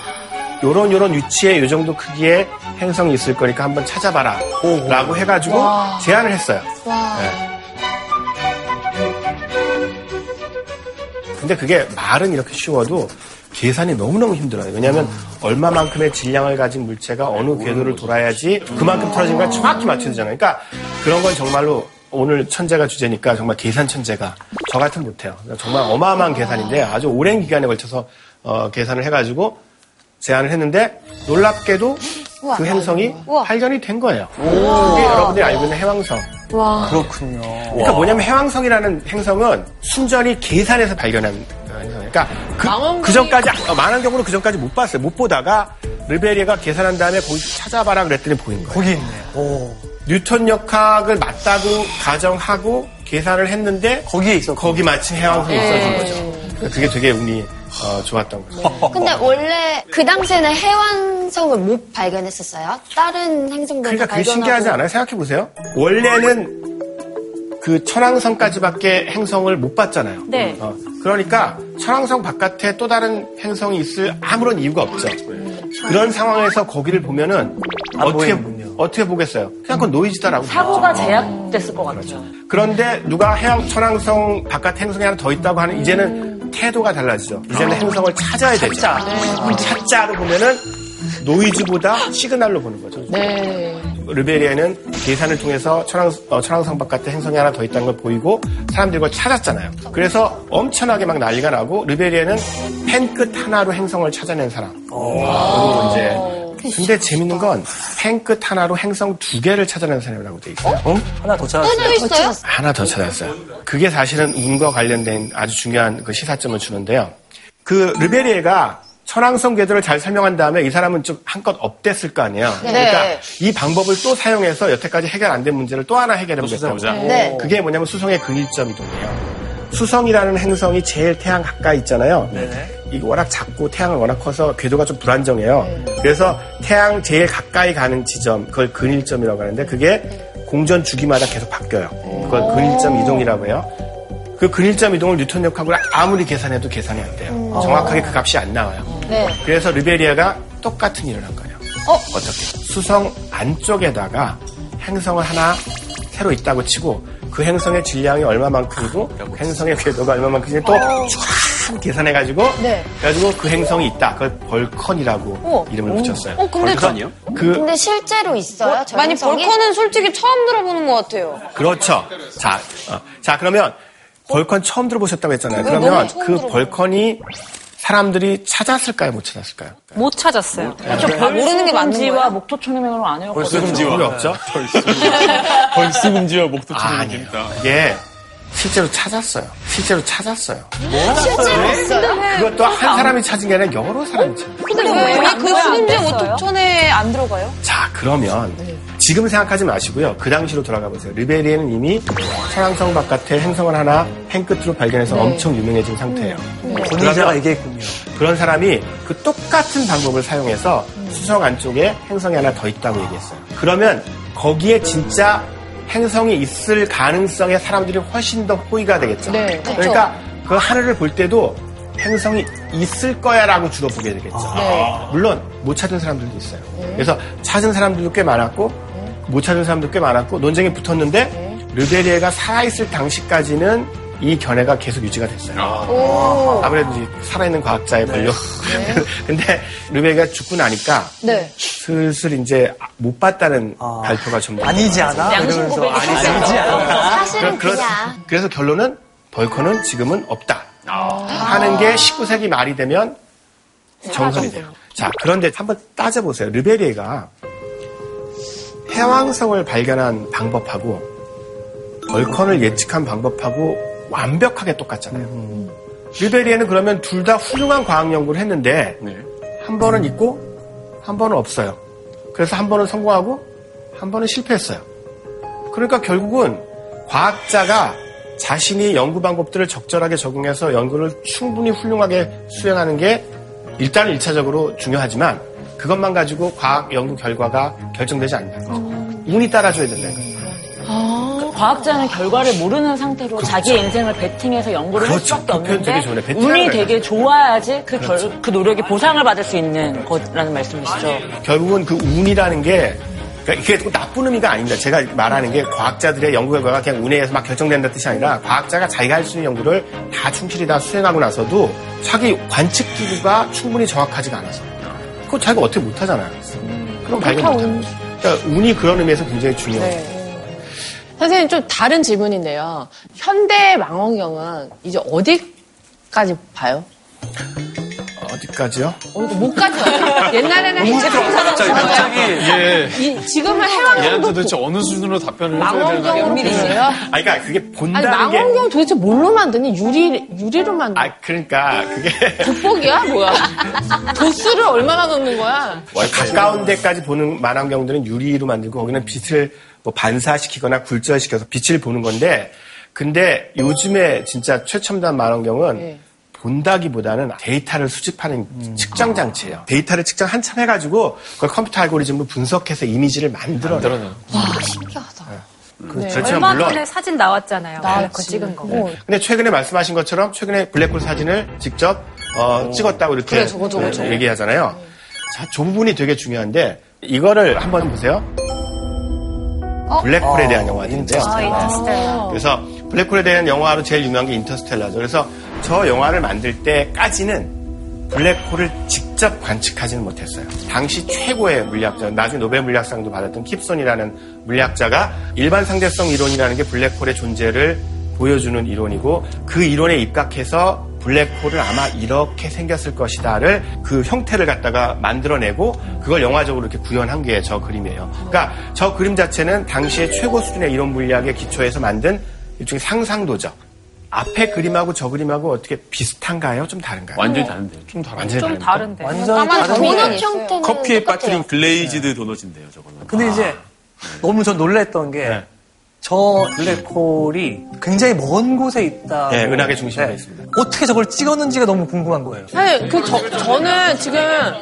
요런 요런 위치에 요 정도 크기의 행성이 있을 거니까 한번 찾아봐라 라고 해가지고 제안을 했어요. 네. 근데 그게 말은 이렇게 쉬워도 계산이 너무너무 힘들어요. 왜냐하면 얼마만큼의 질량을 가진 물체가 어느 궤도를 돌아야지 그만큼 틀어진 걸 정확히 맞춰야 되잖아요. 그러니까 그런 건 정말로 오늘 천재가 주제니까 정말 계산 천재가 저 같은 못해요. 정말 어마어마한 계산인데 아주 오랜 기간에 걸쳐서 어, 계산을 해가지고 제안을 했는데 놀랍게도 그 행성이 발견이 된 거예요. 그게 여러분들이 알고 있는 해왕성. 그렇군요. 그러니까 뭐냐면 해왕성이라는 행성은 순전히 계산해서 발견한 어, 행성이에요. 그러니까 그, 그 전까지 어, 망원경으로 그 전까지 못 봤어요. 못 보다가 르베리에가 계산한 다음에 거기 찾아봐라 그랬더니 보인 거예요. 거기 있네. 오. 뉴턴 역학을 맞다고 가정하고 계산을 했는데 거기에 있어. 거기 마침 해왕성이 있어진 거죠. 그러니까 그게 되게 운이 어, 좋았던 거죠. 근데 원래 그 당시에는 해왕성을 못 발견했었어요. 다른 행성들도 그러니까 그게 발견하고. 신기하지 않아요? 생각해 보세요. 원래는 그 천왕성까지밖에 행성을 못 봤잖아요. 네. 어, 그러니까 천왕성 바깥에 또 다른 행성이 있을 아무런 이유가 없죠. 그런 상황에서 거기를 보면은 안 어떻게 보이는군요. 어떻게 보겠어요? 그냥 그건 노이즈다라고. 사고가 보겠죠. 제약됐을 것 같아요. 그런데 누가 해양 천왕성 바깥 행성이 하나 더 있다고 하는 이제는 태도가 달라지죠. 이제는 행성을 찾아야 되죠. 찾자. 찾자로 보면은 노이즈보다 시그널로 보는 거죠. 네. 르베리에는 계산을 통해서 천왕, 어, 천왕성 바깥에 행성이 하나 더 있다는 걸 보이고 사람들이 그걸 찾았잖아요. 그래서 엄청나게 막 난리가 나고 르베리에는 펜 끝 하나로 행성을 찾아낸 사람. 그리고 이제 근데 재밌는 건펜끝 하나로 행성 두 개를 찾아낸 사람이라고 돼 있어요. 하나 더 찾았어요. 또 있어요? 하나 더 찾았어요. 그게 사실은 운과 관련된 아주 중요한 그 시사점을 주는데요. 그 르베리에가 천왕성 궤도를 잘 설명한 다음에 이 사람은 좀 한껏 업됐을 거 아니에요. 그러니까 이 방법을 또 사용해서 여태까지 해결 안 된 문제를 또 하나 해결해 보겠다고. 네. 그게 뭐냐면 수성의 근일점 이동이에요. 수성이라는 행성이 제일 태양 가까이 있잖아요. 네네. 이게 워낙 작고 태양은 워낙 커서 궤도가 좀 불안정해요. 그래서 태양 제일 가까이 가는 지점, 그걸 근일점이라고 하는데 그게 공전 주기마다 계속 바뀌어요. 그걸 근일점 이동이라고 해요. 그 근일점 이동을 뉴턴 역학으로 아무리 계산해도 계산이 안 돼요. 정확하게 그 값이 안 나와요. 그래서 르베리아가 똑같은 일을 한 거예요. 어? 떻게 수성 안쪽에다가 행성을 하나 새로 있다고 치고 그 행성의 질량이 얼마만큼이고 그 행성의 궤도가 얼마만큼인지 또쫙 계산해가지고 그래가지고 그 행성이 있다. 그걸 벌컨이라고 이름을 붙였어요. 어, 근데 저- 벌컨이요? 그 근데 실제로 있어요? 저 많이 행성이? 벌커는 솔직히 처음 들어보는 것 같아요. 그렇죠. 자, 어, 자 그러면 벌컨 처음 들어보셨다고 했잖아요. 네, 그러면 그 들어봐요. 벌컨이 사람들이 찾았을까요, 못 찾았을까요? 못 찾았어요. 아, 모르는 게 맞는 지와 거예요? 목토총명으로 안 해요. 그게 없죠. 벌스금지와 목도치는 아니에요. 이게 실제로 찾았어요. 실제로 찾았어요. 그것도 한 사람이 찾은 게 아니라 여러 사람이 찾았어요. 근데 왜그 수금제 오토천에 안 들어가요? 자, 그러면 지금 생각하지 마시고요. 그 당시로 돌아가 보세요. 르베리에는 이미 천왕성 바깥에 행성을 하나 펜 끝으로 발견해서 엄청 유명해진 상태예요. 권위자가 얘기했군요. 그런 사람이 그 똑같은 방법을 사용해서 수성 안쪽에 행성이 하나 더 있다고 얘기했어요. 그러면 거기에 진짜 행성이 있을 가능성에 사람들이 훨씬 더 호의가 되겠죠. 네, 그러니까 그 하늘을 볼 때도 행성이 있을 거야라고 주로 보게 되겠죠. 물론 못 찾은 사람들도 있어요. 그래서 찾은 사람들도 꽤 많았고 못 찾은 사람도 꽤 많았고 논쟁이 붙었는데 르베리에가 살아있을 당시까지는 이 견해가 계속 유지가 됐어요. 아무래도 이제 살아있는 과학자의 권력. 근데 르베가 죽고 나니까 네. 슬슬 이제 못 봤다는 발표가 좀 아니지 않아? 양심 이러면서 고백이 아니지 않아? 사실은 그래서, 그냥 그래서 결론은 벌커는 지금은 없다. 하는 게 19세기 말이 되면 정설이 돼요. 자, 그런데 한번 따져보세요. 르베리에가 해왕성을 발견한 방법하고 벌컨을 예측한 방법하고 완벽하게 똑같잖아요. 르베리에는 그러면 둘 다 훌륭한 과학 연구를 했는데 네. 한 번은 있고 한 번은 없어요. 그래서 한 번은 성공하고 한 번은 실패했어요. 그러니까 결국은 과학자가 자신이 연구 방법들을 적절하게 적용해서 연구를 충분히 훌륭하게 수행하는 게 일단 1차적으로 중요하지만 그것만 가지고 과학 연구 결과가 결정되지 않는다. 운이 따라줘야 된다. 과학자는 결과를 모르는 상태로 자기의 인생을 베팅해서 연구를 할 그렇죠. 수밖에 그 표현 되게 없는데. 베팅하는 운이. 되게 좋아야지 그, 결, 그렇죠. 그 노력이 보상을 받을 수 있는 거라는 말씀이시죠. 결국은 그 운이라는 게 그러니까 이게 꼭 나쁜 의미가 아닙니다. 제가 말하는 게 과학자들의 연구 결과가 그냥 운에 의해서 막 결정된다는 뜻이 아니라 과학자가 자기가 할 수 있는 연구를 다 충실히 다 수행하고 나서도 자기 관측 기구가 충분히 정확하지가 않아서 그거 자기가 어떻게 못하잖아요. 그럼 발견 못하는 거죠. 그러니까 운이 그런 의미에서 굉장히 중요해요. 선생님 좀 다른 질문인데요. 현대 망원경은 이제 어디까지 봐요? 어디까지요? 어, 와요. 옛날에는 이제 갑자기 예. 이, 지금은 얘한테 해왕경도 도대체 어느 수준으로 답변을 해줘야 되나. 망원경으로 보세요? 아, 그러니까 그게 아니 본다는 게 망원경 도대체 뭘로 만드니? 유리 유리로 만드. 아, 그러니까 그게 돋보기야 뭐야? 도수를 얼마나 넣는 거야? 가까운 데까지 보는 망원경들은 유리로 만들고 거기는 빛을 뭐 반사시키거나 굴절시켜서 빛을 보는 건데 근데 요즘에 진짜 최첨단 망원경은 네. 본다기보다는 데이터를 수집하는 측정 장치예요. 데이터를 측정 한참 해가지고 그걸 컴퓨터 알고리즘으로 분석해서 이미지를 만들어내요. 만들어내요. 와 신기하다. 네. 그렇지만 얼마 물론 전에 사진 나왔잖아요. 나왔지. 그 찍은 거. 어. 근데 최근에 말씀하신 것처럼 최근에 블랙홀 사진을 직접 어, 찍었다고 이렇게 그래, 저거, 저거, 네, 저거. 얘기하잖아요. 자, 저 부분이 되게 중요한데 이거를 한번 보세요. 블랙홀에 대한 영화인데요. 그래서 블랙홀에 대한 영화로 제일 유명한 게 인터스텔라죠. 그래서 저 영화를 만들 때까지는 블랙홀을 직접 관측하지는 못했어요. 당시 최고의 물리학자, 나중에 노벨 물리학상도 받았던 킵손이라는 물리학자가 일반 상대성 이론이라는 게 블랙홀의 존재를 보여주는 이론이고 그 이론에 입각해서 블랙홀을 아마 이렇게 생겼을 것이다를 그 형태를 갖다가 만들어내고 그걸 영화적으로 이렇게 구현한 게 저 그림이에요. 그러니까 저 그림 자체는 당시의 최고 수준의 이론 물리학의 기초에서 만든 일종의 상상도죠. 앞에 그림하고 저 그림하고 어떻게 비슷한가요? 좀 다른가요? 완전히 다른데요. 좀 다른 완전히 좀 다른데. 완전히 다른 도넛. 형태는 커피에 똑같아요. 빠뜨린 glazed 도넛인데요, 저거는. 근데 이제 너무 전 놀랬던 게 저 블랙홀이 굉장히 먼 곳에 있다. 네, 은하계 중심에 있습니다. 어떻게 저걸 찍었는지가 너무 궁금한 거예요. 사실 그 저, 저는 지금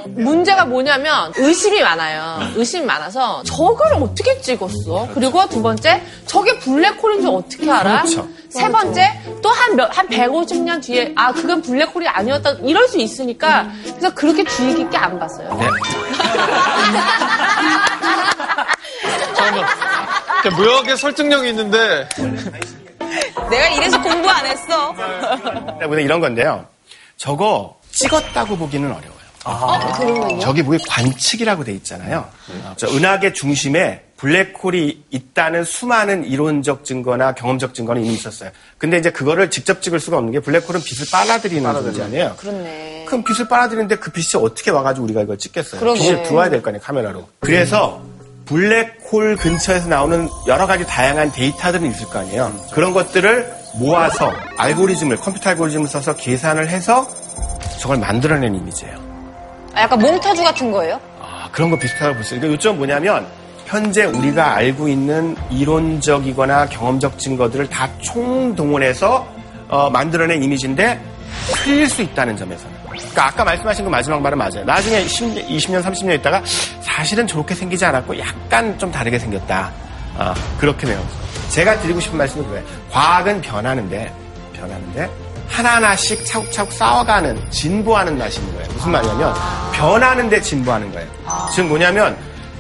문제가 뭐냐면 의심이 많아요. 의심이 많아서 저걸 어떻게 찍었어? 그리고 두 번째 저게 블랙홀인 줄 어떻게 알아? 그렇죠. 세 번째 또 한 몇 한 150년 뒤에 아 그건 블랙홀이 아니었다 이럴 수 있으니까 그래서 그렇게 주의 깊게 안 봤어요. 네. 묘하게 설득력이 있는데 내가 이래서 공부 안 했어. 때문에 이런 건데요. 저거 찍었다고 보기는 어려워요. 저기 보기 관측이라고 돼 있잖아요. 저 은하계 중심에 블랙홀이 있다는 수많은 이론적 증거나 경험적 증거는 이미 있었어요. 근데 이제 그거를 직접 찍을 수가 없는 게 블랙홀은 빛을 빨아들이는 존재 아니에요. 그렇네. 그럼 빛을 빨아들이는데 그 빛이 어떻게 와가지고 우리가 이걸 찍겠어요? 그러네. 빛을 들어와야 될 거 아니에요, 카메라로. 그래서 블랙홀 근처에서 나오는 여러 가지 다양한 데이터들은 있을 거 아니에요. 그런 것들을 모아서 알고리즘을, 컴퓨터 알고리즘을 써서 계산을 해서 저걸 만들어낸 이미지예요. 아, 약간 몽타주 같은 거예요? 아, 그런 거 비슷하다고 볼 수 있어요. 그러니까 요점 뭐냐면 현재 우리가 알고 있는 이론적이거나 경험적 증거들을 다 총동원해서 어, 만들어낸 이미지인데 틀릴 수 있다는 점에서는. 그러니까 아까 말씀하신 그 마지막 말은 맞아요. 나중에 10, 20년, 30년 있다가 사실은 저렇게 생기지 않았고 약간 좀 다르게 생겼다. 아, 그렇게 돼요. 제가 드리고 싶은 말씀은 그거예요. 과학은 변하는데, 변하는데, 하나하나씩 차곡차곡 쌓아가는, 진보하는 맛인 거예요. 무슨 말이냐면, 변하는데 진보하는 거예요. 즉 뭐냐면,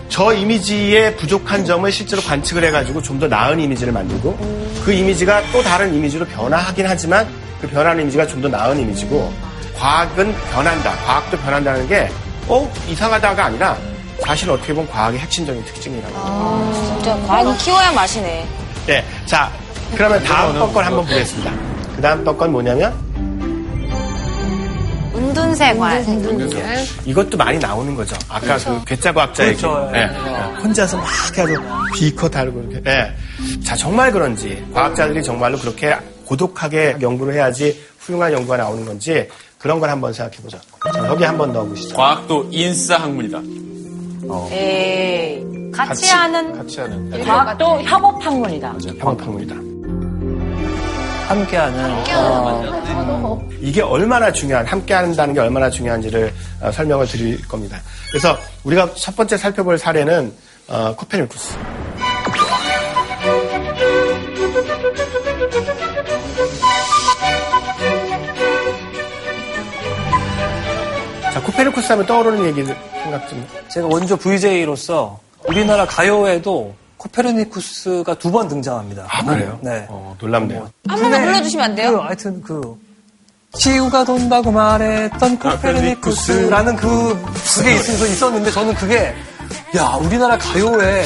저 이미지의 부족한 점을 실제로 관측을 해가지고 좀 더 나은 이미지를 만들고 그 이미지가 또 다른 이미지로 변화하긴 하지만 그 변하는 이미지가 좀 더 나은 이미지고 과학은 변한다. 과학도 변한다는 게 어? 이상하다가 아니라 사실 어떻게 보면 과학의 핵심적인 특징이라고. 진짜 과학은 키워야 맛이네. 네. 자, 그러면 다음 번건 한번 보겠습니다. 그 다음 번 뭐냐면 은둔생활. 이것도 많이 나오는 거죠. 아까 그 괴짜 과학자 얘기. 그렇죠. 예. 혼자서 막 해가지고 비커 달고 이렇게. 예. 자, 정말 그런지 과학자들이 정말로 그렇게 고독하게 연구를 해야지 훌륭한 연구가 나오는 건지 그런 걸 한번 생각해 보죠. 자, 여기 한번 넣어보시죠. 과학도 인싸 학문이다. 에이. 같이, 같이 하는 같이 하는. 과학도 협업 학문이다. 협업합니다. 함께하는 어, 이게 얼마나 중요한, 함께 한다는 게 얼마나 중요한지를 어, 설명을 드릴 겁니다. 그래서 우리가 첫 번째 살펴볼 사례는 어, 코페르니쿠스. 페르니쿠스 하면 떠오르는 얘기를 생각 좀. 제가 원조 VJ로서 우리나라 가요에도 코페르니쿠스가 두 번 등장합니다. 아, 그래요? 네. 어, 놀랍네요. 한 번만 불러주시면 안 그, 돼요? 하여튼 그 지구가 돈다고 말했던 코페르니쿠스라는 그 그게 있어서 있었는데 저는 그게 야 우리나라 가요에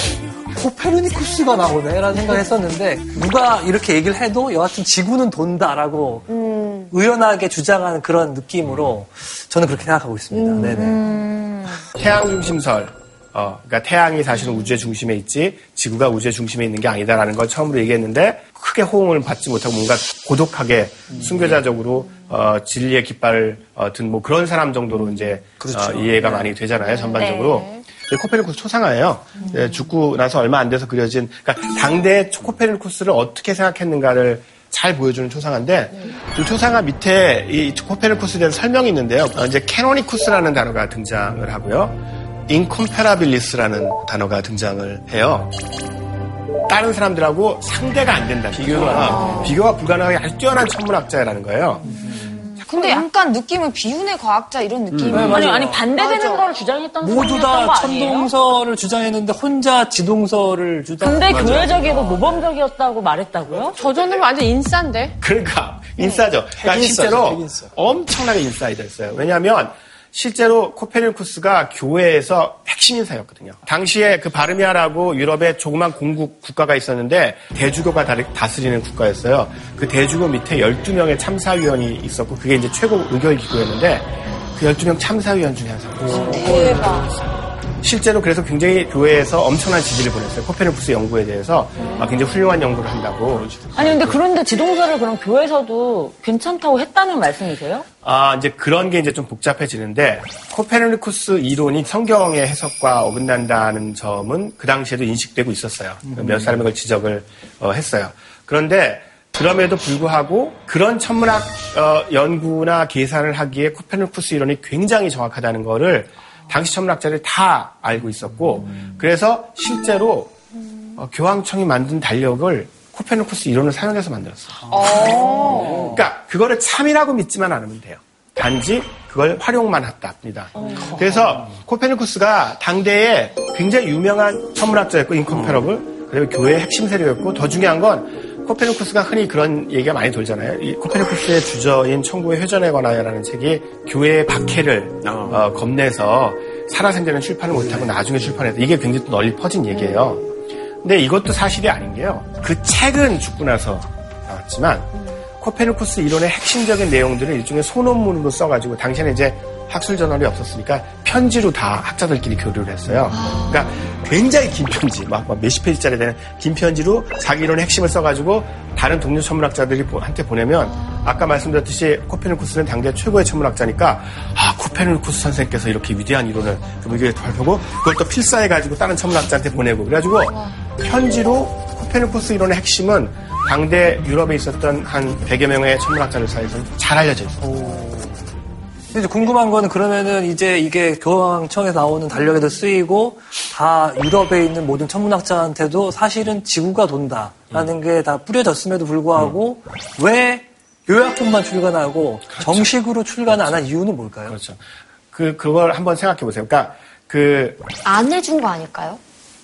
코페르니쿠스가 나오네라는 생각했었는데 누가 이렇게 얘기를 해도 여하튼 지구는 돈다라고 의연하게 주장하는 그런 느낌으로 저는 그렇게 생각하고 있습니다. 네네. 태양 중심설. 어, 그러니까 태양이 사실은 우주의 중심에 있지 지구가 우주의 중심에 있는 게 아니다라는 걸 처음으로 얘기했는데 크게 호응을 받지 못하고 뭔가 고독하게 순교자적으로 어, 진리의 깃발을 어, 든 뭐 그런 사람 정도로 이제 어, 이해가 많이 되잖아요 전반적으로. 네, 코페르니쿠스 초상화예요. 네, 죽고 나서 얼마 안 돼서 그려진 그러니까 당대 코페르니쿠스를 어떻게 생각했는가를 잘 보여주는 초상화인데 이 초상화 밑에 이 코페르니쿠스에 대한 설명이 있는데요. 어, 이제 캐노니쿠스라는 단어가 등장을 하고요. 인컴페라빌리스라는 단어가 등장을 해요. 다른 사람들하고 상대가 안 된다. 비교가 비교가 불가능하게 아주 뛰어난 천문학자라는 거예요. 근데 약간 느낌은 비운의 과학자 이런 느낌. 아니, 아니, 반대되는 걸 주장했던 모두 다거 아니에요? 천동설을 주장했는데 혼자 지동설을 주장. 근데 교회적이고 모범적이었다고 말했다고요? 저 정도면 완전 인싸인데? 그러니까 인싸죠. 그러니까 실제로 엄청나게 인싸이 됐어요. 왜냐하면 실제로 코페르니쿠스가 교회에서 핵심 인사였거든요. 당시에 그 바르미아라고 유럽의 조그만 공국 국가가 있었는데 대주교가 다- 다스리는 국가였어요. 그 대주교 밑에 12명의 참사위원이 있었고 그게 이제 최고 의결 기구였는데 그 12명 참사위원 중에 한 사람이었어요. 대박. 실제로 그래서 굉장히 교회에서 엄청난 지지를 보냈어요. 코페르니쿠스 연구에 대해서 아, 굉장히 훌륭한 연구를 한다고. 아니, 근데 그런데 지동설을 그럼 교회에서도 괜찮다고 했다는 말씀이세요? 아, 이제 그런 게 이제 좀 복잡해지는데, 코페르니쿠스 이론이 성경의 해석과 어긋난다는 점은 그 당시에도 인식되고 있었어요. 몇 사람이 그걸 지적을 어, 했어요. 그런데, 그럼에도 불구하고 그런 천문학 어, 연구나 계산을 하기에 코페르니쿠스 이론이 굉장히 정확하다는 거를 당시 천문학자들이 다 알고 있었고, 그래서 실제로 어, 교황청이 만든 달력을 코페르니쿠스 이론을 사용해서 만들었어요. 그러니까 그거를 참이라고 믿지만 않으면 돼요. 단지 그걸 활용만 했답니다. 그래서 코페르니쿠스가 당대에 굉장히 유명한 천문학자였고 incomparable 그다음에 교회의 핵심 세력이었고 더 중요한 건 코페르니쿠스가 흔히 그런 얘기가 많이 돌잖아요. 이 코페르니쿠스의 주저인 천구의 회전에 관하여라는 책이 교회의 박해를 어, 겁내서 살아생전에 출판을 못하고 나중에 출판해서 이게 굉장히 또 널리 퍼진 얘기예요. 근데 이것도 사실이 아닌 게요. 그 책은 죽고 나서 나왔지만 코페르쿠스 이론의 핵심적인 내용들을 일종의 소논문으로 써가지고 당시에는 이제 학술 저널이 없었으니까 편지로 다 학자들끼리 교류를 했어요. 그러니까 굉장히 긴 편지, 막, 막 몇십 페이지짜리 되는 긴 편지로 자기 이론의 핵심을 써가지고 다른 동료 천문학자들이 보- 한테 보내면 아까 말씀드렸듯이 코페르쿠스는 당대 최고의 천문학자니까 아 코페르쿠스 선생께서 이렇게 위대한 이론을 그럼 이게 발표고 그걸 또 필사해 가지고 다른 천문학자한테 보내고 그래가지고 편지로 코페르쿠스 이론의 핵심은 당대 유럽에 있었던 한 100여 명의 천문학자들 사이에서는 잘 알려져 있어요. 근데 이제 궁금한 거는 그러면은 이제 이게 교황청에서 나오는 달력에도 쓰이고 다 유럽에 있는 모든 천문학자한테도 사실은 지구가 돈다라는 게다 뿌려졌음에도 불구하고 왜 요약본만 출간하고 정식으로 출간 안한 이유는 뭘까요? 그렇죠. 그, 그걸 한번 생각해 보세요. 그러니까 그 안 해준 거 아닐까요?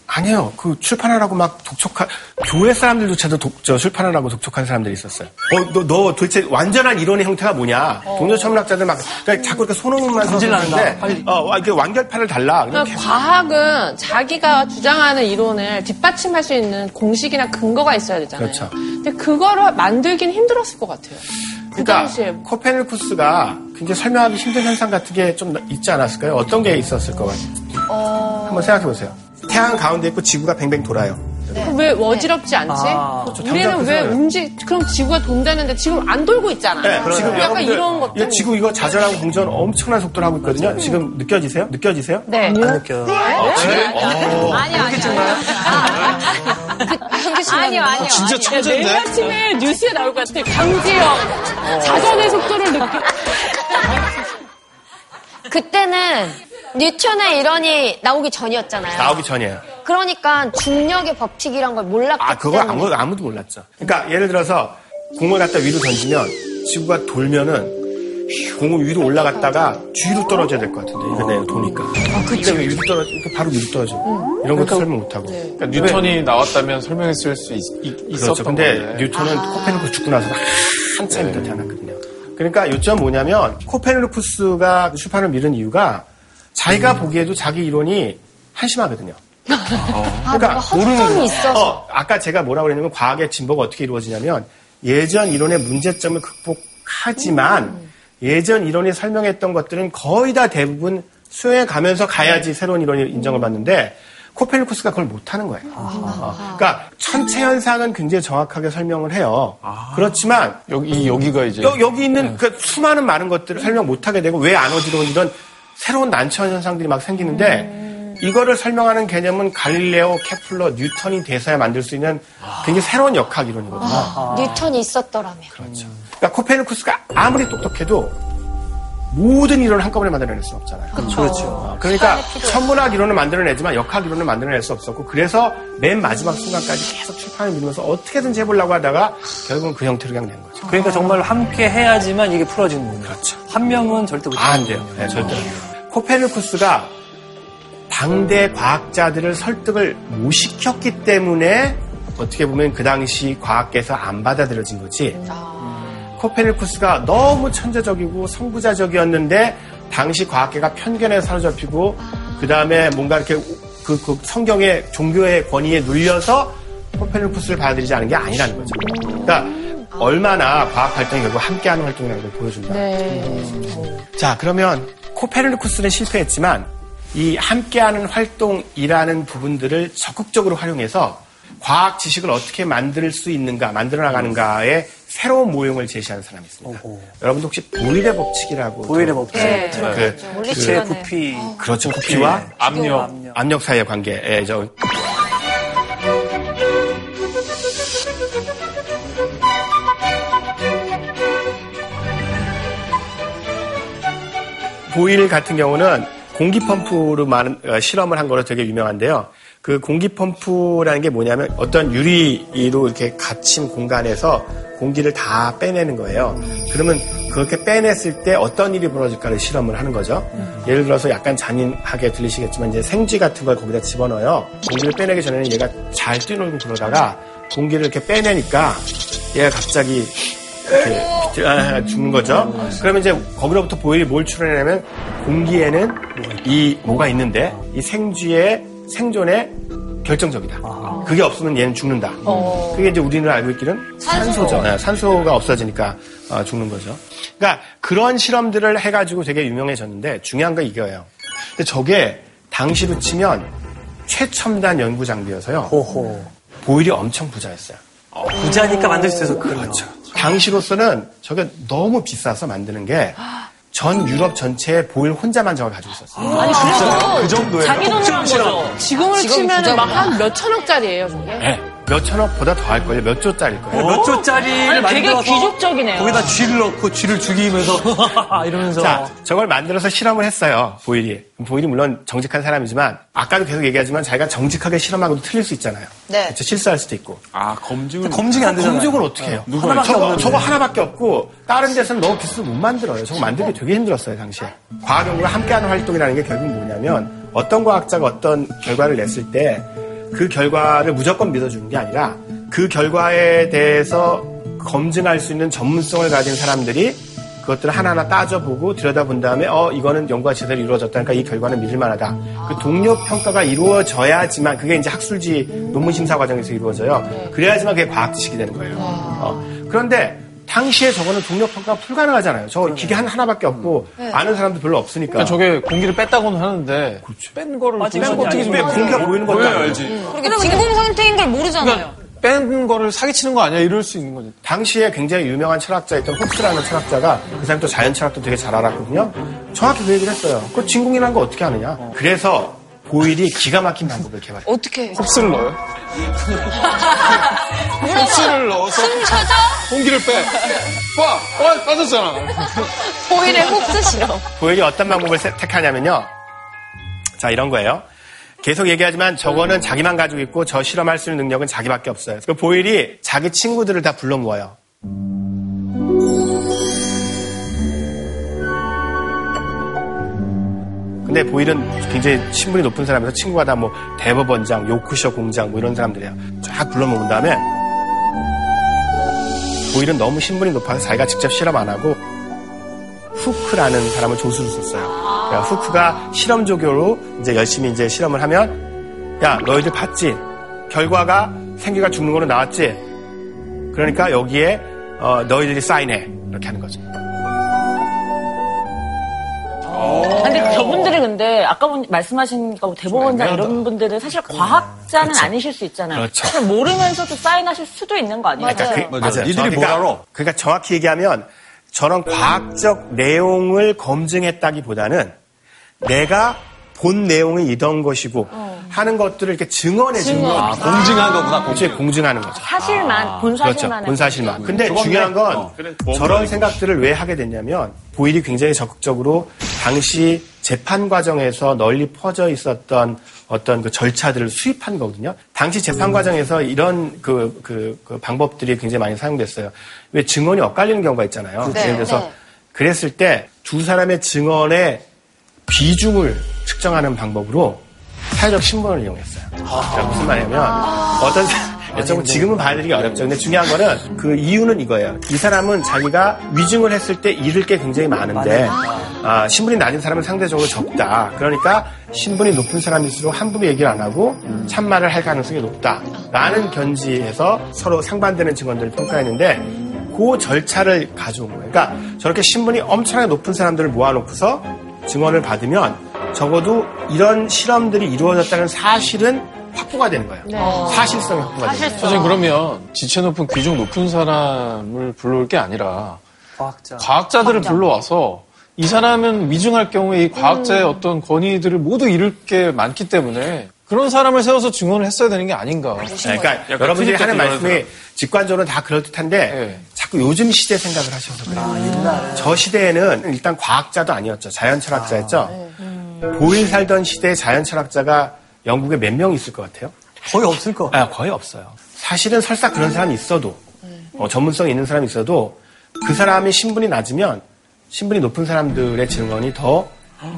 아니에요. 그 출판하라고 막 독촉한 교회 사람들조차도 독, 저 출판하라고 독촉한 사람들이 있었어요. 어, 너, 너 도대체 완전한 이론의 형태가 뭐냐? 동료 천문학자들 막 그러니까 자꾸 이렇게 성질난다. 써는데 어, 이게 완결판을 달라. 그러니까 과학은 자기가 주장하는 이론을 뒷받침할 수 있는 공식이나 근거가 있어야 되잖아요. 그렇죠. 근데 그거를 만들긴 힘들었을 것 같아요. 그 그러니까 당시에 코페르쿠스가 굉장히 설명하기 힘든 현상 같은 게 좀 있지 않았을까요? 어떤 게 있었을 것 같아요? 한번 생각해 보세요. 태양 가운데 있고 지구가 뱅뱅 돌아요. 왜 어지럽지 않지? 아, 그렇죠. 우리는 당장 왜. 움직? 그럼 지구가 돈다는데 지금 안 돌고 있잖아. 네, 지금 약간 여러분들 이런 것들. 이거 지구 이거 자전하고 공전 엄청난 속도로 하고 있거든요. 지금 느껴지세요? 느껴지세요? 네. 안 느껴. 어. 아니요, 아니요. 아니 요, 아니요. 진짜 아니요. 천재인데? 내일 아침에 뉴스에 나올 것 같아. 강지영 자전의 속도를 느끼. 그때는 뉴턴의 이론이 나오기 전이었잖아요. 나오기 전이에요. 그러니까 중력의 법칙이란 걸 몰랐기 아, 때문에. 아무도, 아무도 몰랐죠. 그러니까 예를 들어서 공을 갖다 위로 던지면 지구가 돌면은 공은 위로 올라갔다가 뒤로 떨어져야 될 것 같은데 이거 내가 도니까. 아, 그치. 근데 위로 떨어져? 바로 위로 떨어져. 이런 것도 설명 못 하고. 그러니까 뉴턴이 나왔다면 설명했을 수 있, 었 그렇죠. 던 근데 건데. 뉴턴은 코페르쿠스 죽고 나서 한참 더 태어났거든요. 그러니까 요점 뭐냐면 코페르쿠스가 출판을 미룬 이유가 자기가 보기에도 자기 이론이 한심하거든요. 아, 뭔가 허점이 있어서. 어, 아까 제가 뭐라고 그랬냐면 과학의 진보가 어떻게 이루어지냐면 예전 이론의 문제점을 극복하지만 예전 이론이 설명했던 것들은 거의 다 대부분 수용해 가면서 가야지 새로운 이론이 인정을 받는데 코페르쿠스가 그걸 못하는 거예요. 어, 그러니까 천체 현상은 굉장히 정확하게 설명을 해요. 그렇지만 여기 여기가 이제 여, 기 있는 그 수많은 많은 것들을 설명 못하게 되고 왜 안 어지러운 이런 새로운 난처한 현상들이 막 생기는데 이거를 설명하는 개념은 갈릴레오, 케플러, 뉴턴이 돼서야 만들 수 있는 굉장히 새로운 역학 이론이거든요. 뉴턴이 있었더라면. 그렇죠. 그러니까 코페르쿠스가 아무리 똑똑해도 모든 이론을 한꺼번에 만들어낼 수 없잖아요. 그렇죠. 그러니까 천문학 이론을 만들어내지만 역학 이론을 만들어낼 수 없었고 그래서 맨 마지막 순간까지 계속 출판을 미루면서 어떻게든지 해보려고 하다가 결국은 그 형태로 그냥 낸 거죠. 그러니까 정말 함께 해야지만 이게 풀어지는 거예요. 그렇죠. 한 명은 절대 못 아, 안 돼요. 네, 절대 안 돼요. 코페르쿠스가 당대 과학자들을 설득을 못 시켰기 때문에 어떻게 보면 그 당시 과학계에서 안 받아들여진 거지. 코페르쿠스가 너무 천재적이고 선구자적이었는데 당시 과학계가 편견에 사로잡히고 그 다음에 뭔가 이렇게 그, 그 성경의 종교의 권위에 눌려서 코페르쿠스를 받아들이지 않은 게 아니라는 거죠. 그러니까 얼마나 과학 활동이 결국 함께하는 활동이라는 걸 보여준다. 자, 그러면 코페르쿠스는 실패했지만 이 함께하는 활동이라는 부분들을 적극적으로 활용해서 과학 지식을 어떻게 만들 수 있는가, 만들어 나가는가에 새로운 모형을 제시하는 사람이 있습니다. 여러분도 혹시 보일의 법칙이라고 보일의 법칙. 네, 그, 물리치의 부피. 그렇죠. 부피와 압력. 압력 사이의 관계. 예, 저 보일 같은 경우는 공기 펌프로 많은 어, 실험을 한 거로 되게 유명한데요. 그 공기 펌프라는 게 뭐냐면 어떤 유리로 이렇게 갇힌 공간에서 공기를 다 빼내는 거예요. 그러면 그렇게 빼냈을 때 어떤 일이 벌어질까를 실험을 하는 거죠. 예를 들어서 약간 잔인하게 들리시겠지만 이제 생쥐 같은 걸 거기다 집어넣어요. 공기를 빼내기 전에는 얘가 잘 뛰놀고 그러다가 공기를 이렇게 빼내니까 얘가 갑자기 이렇게 아, 죽는 거죠. 그러면 이제 거기로부터 보일이 뭘 추론하냐면 공기에는 이 뭐가 있는데 이 생쥐의 생존에 결정적이다. 그게 없으면 얘는 죽는다. 그게 이제 우리는 알고 있기는 산소죠. 네, 산소가 없어지니까 어, 죽는 거죠. 그러니까 그런 실험들을 해가지고 되게 유명해졌는데 중요한 건 이거예요. 근데 저게 당시로 치면 최첨단 연구 장비여서요. 호호. 보일이 엄청 부자였어요. 부자니까 만들 수 있어서 그렇죠. 당시로서는 저게 너무 비싸서 만드는 게 전 유럽 전체에 보일 혼자만 저걸 가지고 있었어요. 아니 그래서 그 정도예요. 자기 돈으로 한 거죠. 지금으로 치면 막 한 몇 천억짜리예요, 저게. 네. 몇 천억보다 더 할걸요. 몇 조짜리일 거예요. 몇 조짜리를 아니, 되게 만들어서 귀족적이네요. 거기다 쥐를 넣고 쥐를 죽이면서 이러면서 자, 저걸 만들어서 실험을 했어요. 보일이. 보일이 물론 정직한 사람이지만 아까도 계속 얘기하지만 자기가 정직하게 실험하고도 틀릴 수 있잖아요. 네. 그렇죠? 실수할 수도 있고. 아, 검증을. 검증이 안 되잖아요. 검증을 어떻게 해요? 누가 하나밖에 저거, 없는데. 저거 하나밖에 없고 다른 데서는 너무 비싸서 못 만들어요. 저거 만들기 되게 힘들었어요, 당시에. 과학 연구가 함께하는 활동이라는 게 결국 뭐냐면 어떤 과학자가 어떤 결과를 냈을 때 그 결과를 무조건 믿어주는 게 아니라 그 결과에 대해서 검증할 수 있는 전문성을 가진 사람들이 그것들을 하나하나 따져보고 들여다본 다음에 어 이거는 연구가 제대로 이루어졌다니까 이 결과는 믿을 만하다. 그 동료 평가가 이루어져야지만 그게 이제 학술지 논문 심사 과정에서 이루어져요. 그래야지만 그게 과학 지식이 되는 거예요. 어, 그런데 당시에 저거는 동료 평가가 불가능하잖아요. 저 기계 한 하나밖에 없고 아는 사람도 별로 없으니까. 그러니까 저게 공기를 뺐다고는 하는데 뺀 거를 뺀 뺀거 어떻게 왜 공기가 보이는 아니고. 알지. 그리고 진공 상태인 걸 모르잖아요. 그러니까 뺀 거를 사기치는 거 아니야? 이럴 수 있는 거지. 당시에 굉장히 유명한 철학자였던 홉스라는 철학자가 그 사람이 또 자연 철학도 되게 잘 알았거든요. 정확히 그 얘기를 했어요. 그 진공이라는 거 어떻게 아느냐. 그래서 보일이 기가 막힌 방법을 개발했어요. 어떻게? 흡수를 넣어요? 흡수를 넣어서 공기를 빼. 와, 와, 빠졌잖아. 보일의 흡수 실험. 보일이 어떤 방법을 세- 택하냐면요. 자, 이런 거예요. 계속 얘기하지만 저거는 자기만 가지고 있고 저 실험할 수 있는 능력은 자기밖에 없어요. 그 보일이 자기 친구들을 다 불러 모아요. 근데 보일은 굉장히 신분이 높은 사람이라서 친구가 다 뭐 대법원장, 요크셔 공장 뭐 이런 사람들이에요. 쫙 불러 모은 다음에 보일은 너무 신분이 높아서 자기가 직접 실험 안 하고 후크라는 사람을 조수로 썼어요. 그러니까 후크가 실험 조교로 이제 열심히 이제 실험을 하면 야 너희들 봤지? 결과가 생기가 죽는 거로 나왔지? 그러니까 여기에 어, 너희들이 사인해 이렇게 하는 거죠. 근데 저분들이 근데 아까 본- 말씀하신 거 대법원장 이런 분들은 사실 과학자는 아니실 수 있잖아요. 그렇죠. 모르면서도 사인하실 수도 있는 거 아니에요? 그러니까 그- 맞아요. 니들이 정확히 뭘 그러니까- 알아? 그러니까 정확히 얘기하면 저런 과학적 내용을 검증했다기보다는 내가 본 내용이 이던 것이고 하는 것들을 이렇게 증언해 증언. 거. 아, 공증한 거구나, 그렇지, 공증하는 거죠. 사실만 본 그렇죠. 사실만 본 사실만. 근데 중요한 건 저런 생각들을 왜 하게 됐냐면 보일이 굉장히 적극적으로 당시 재판 과정에서 널리 퍼져 있었던 어떤 그 절차들을 수입한 거거든요. 당시 재판 과정에서 이런 그, 그, 그 방법들이 굉장히 많이 사용됐어요. 왜 증언이 엇갈리는 경우가 있잖아요. 네, 예를 들어서 네. 그랬을 때 두 사람의 증언의 비중을 측정하는 방법으로 사회적 신분을 이용했어요. 그러니까 무슨 말이냐면 어떤 사- 여쭤보면 지금은 봐드리기 어렵죠. 근데 중요한 거는 그 이유는 이거예요. 이 사람은 자기가 위증을 했을 때 잃을 게 굉장히 많은데 아, 신분이 낮은 사람은 상대적으로 적다. 그러니까 신분이 높은 사람일수록 함부로 얘기를 안 하고 참말을 할 가능성이 높다 라는 견지에서 서로 상반되는 증언들을 평가했는데 그 절차를 가져온 거예요. 그러니까 저렇게 신분이 엄청나게 높은 사람들을 모아놓고서 증언을 받으면 적어도 이런 실험들이 이루어졌다는 사실은 확보가 되는 거예요. 사실성이 확보가 되는 거예요. 선생님 그러면 지체 높은 귀중 높은 사람을 불러올 게 아니라 과학자. 과학자 들을 불러와서 이 사람은 위증할 경우에 이 과학자의 어떤 권위들을 모두 잃을 게 많기 때문에 그런 사람을 세워서 증언을 했어야 되는 게 아닌가. 그러니까 여러분들이 하는 말씀이 직관적으로 다 그럴듯한데 네. 자꾸 요즘 시대 생각을 하셔서 그래요. 저 시대에는 일단 과학자도 아니었죠. 자연 철학자였죠. 보일 살던 시대에 자연 철학자가 영국에 몇 명 있을 것 같아요? 거의 없을 거. 아, 거의 없어요. 사실은 설사 그런 사람이 있어도 어, 전문성 있는 사람이 있어도 그 사람이 신분이 낮으면 신분이 높은 사람들의 증언이 더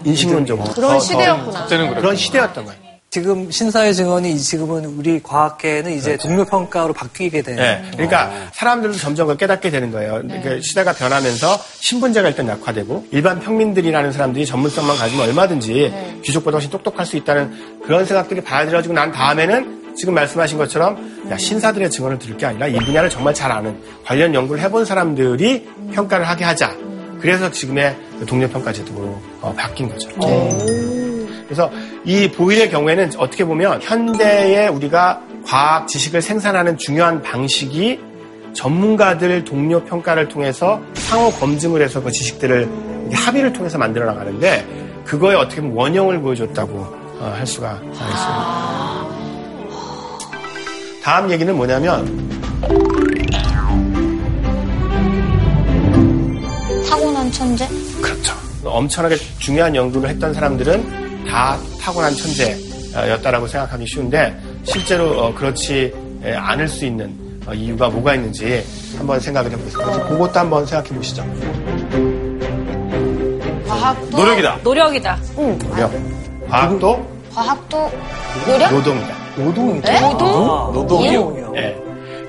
인식론적으로 그런 더- 시대였구나. 더. 그런 시대였던 거예요. 지금 신사의 증언이 지금은 우리 과학계는 이제 동료 평가로 바뀌게 된. 네, 그러니까 사람들도 점점 그걸 깨닫게 되는 거예요. 그 시대가 변하면서 신분제가 일단 약화되고 일반 평민들이라는 사람들이 전문성만 가지면 얼마든지 귀족보다 훨씬 똑똑할 수 있다는 그런 생각들이 받아들여지고 난 다음에는 지금 말씀하신 것처럼 야, 신사들의 증언을 들을 게 아니라 이 분야를 정말 잘 아는 관련 연구를 해본 사람들이 평가를 하게 하자. 그래서 지금의 그 동료 평가 제도로 어, 바뀐 거죠. 그래서 이 보일의 경우에는 어떻게 보면 현대에 우리가 과학 지식을 생산하는 중요한 방식이 전문가들 동료 평가를 통해서 상호 검증을 해서 그 지식들을 합의를 통해서 만들어 나가는데 그거에 어떻게 보면 원형을 보여줬다고 어, 할 수가 있습니다. 다음 얘기는 뭐냐면 타고난 천재? 그렇죠. 엄청나게 중요한 연구를 했던 사람들은 다 타고난 천재였다라고 생각하기 쉬운데 실제로 어, 그렇지 에, 않을 수 있는 어, 이유가 뭐가 있는지 한번 생각을 해보겠습니다. 그래서 그것도 한번 생각해 보시죠. 과학도 노력이다. 노력이다. 노력. 과학도 과학도 노력? 노동이다. 노동이다. 네? 노동? 노동이요. 예.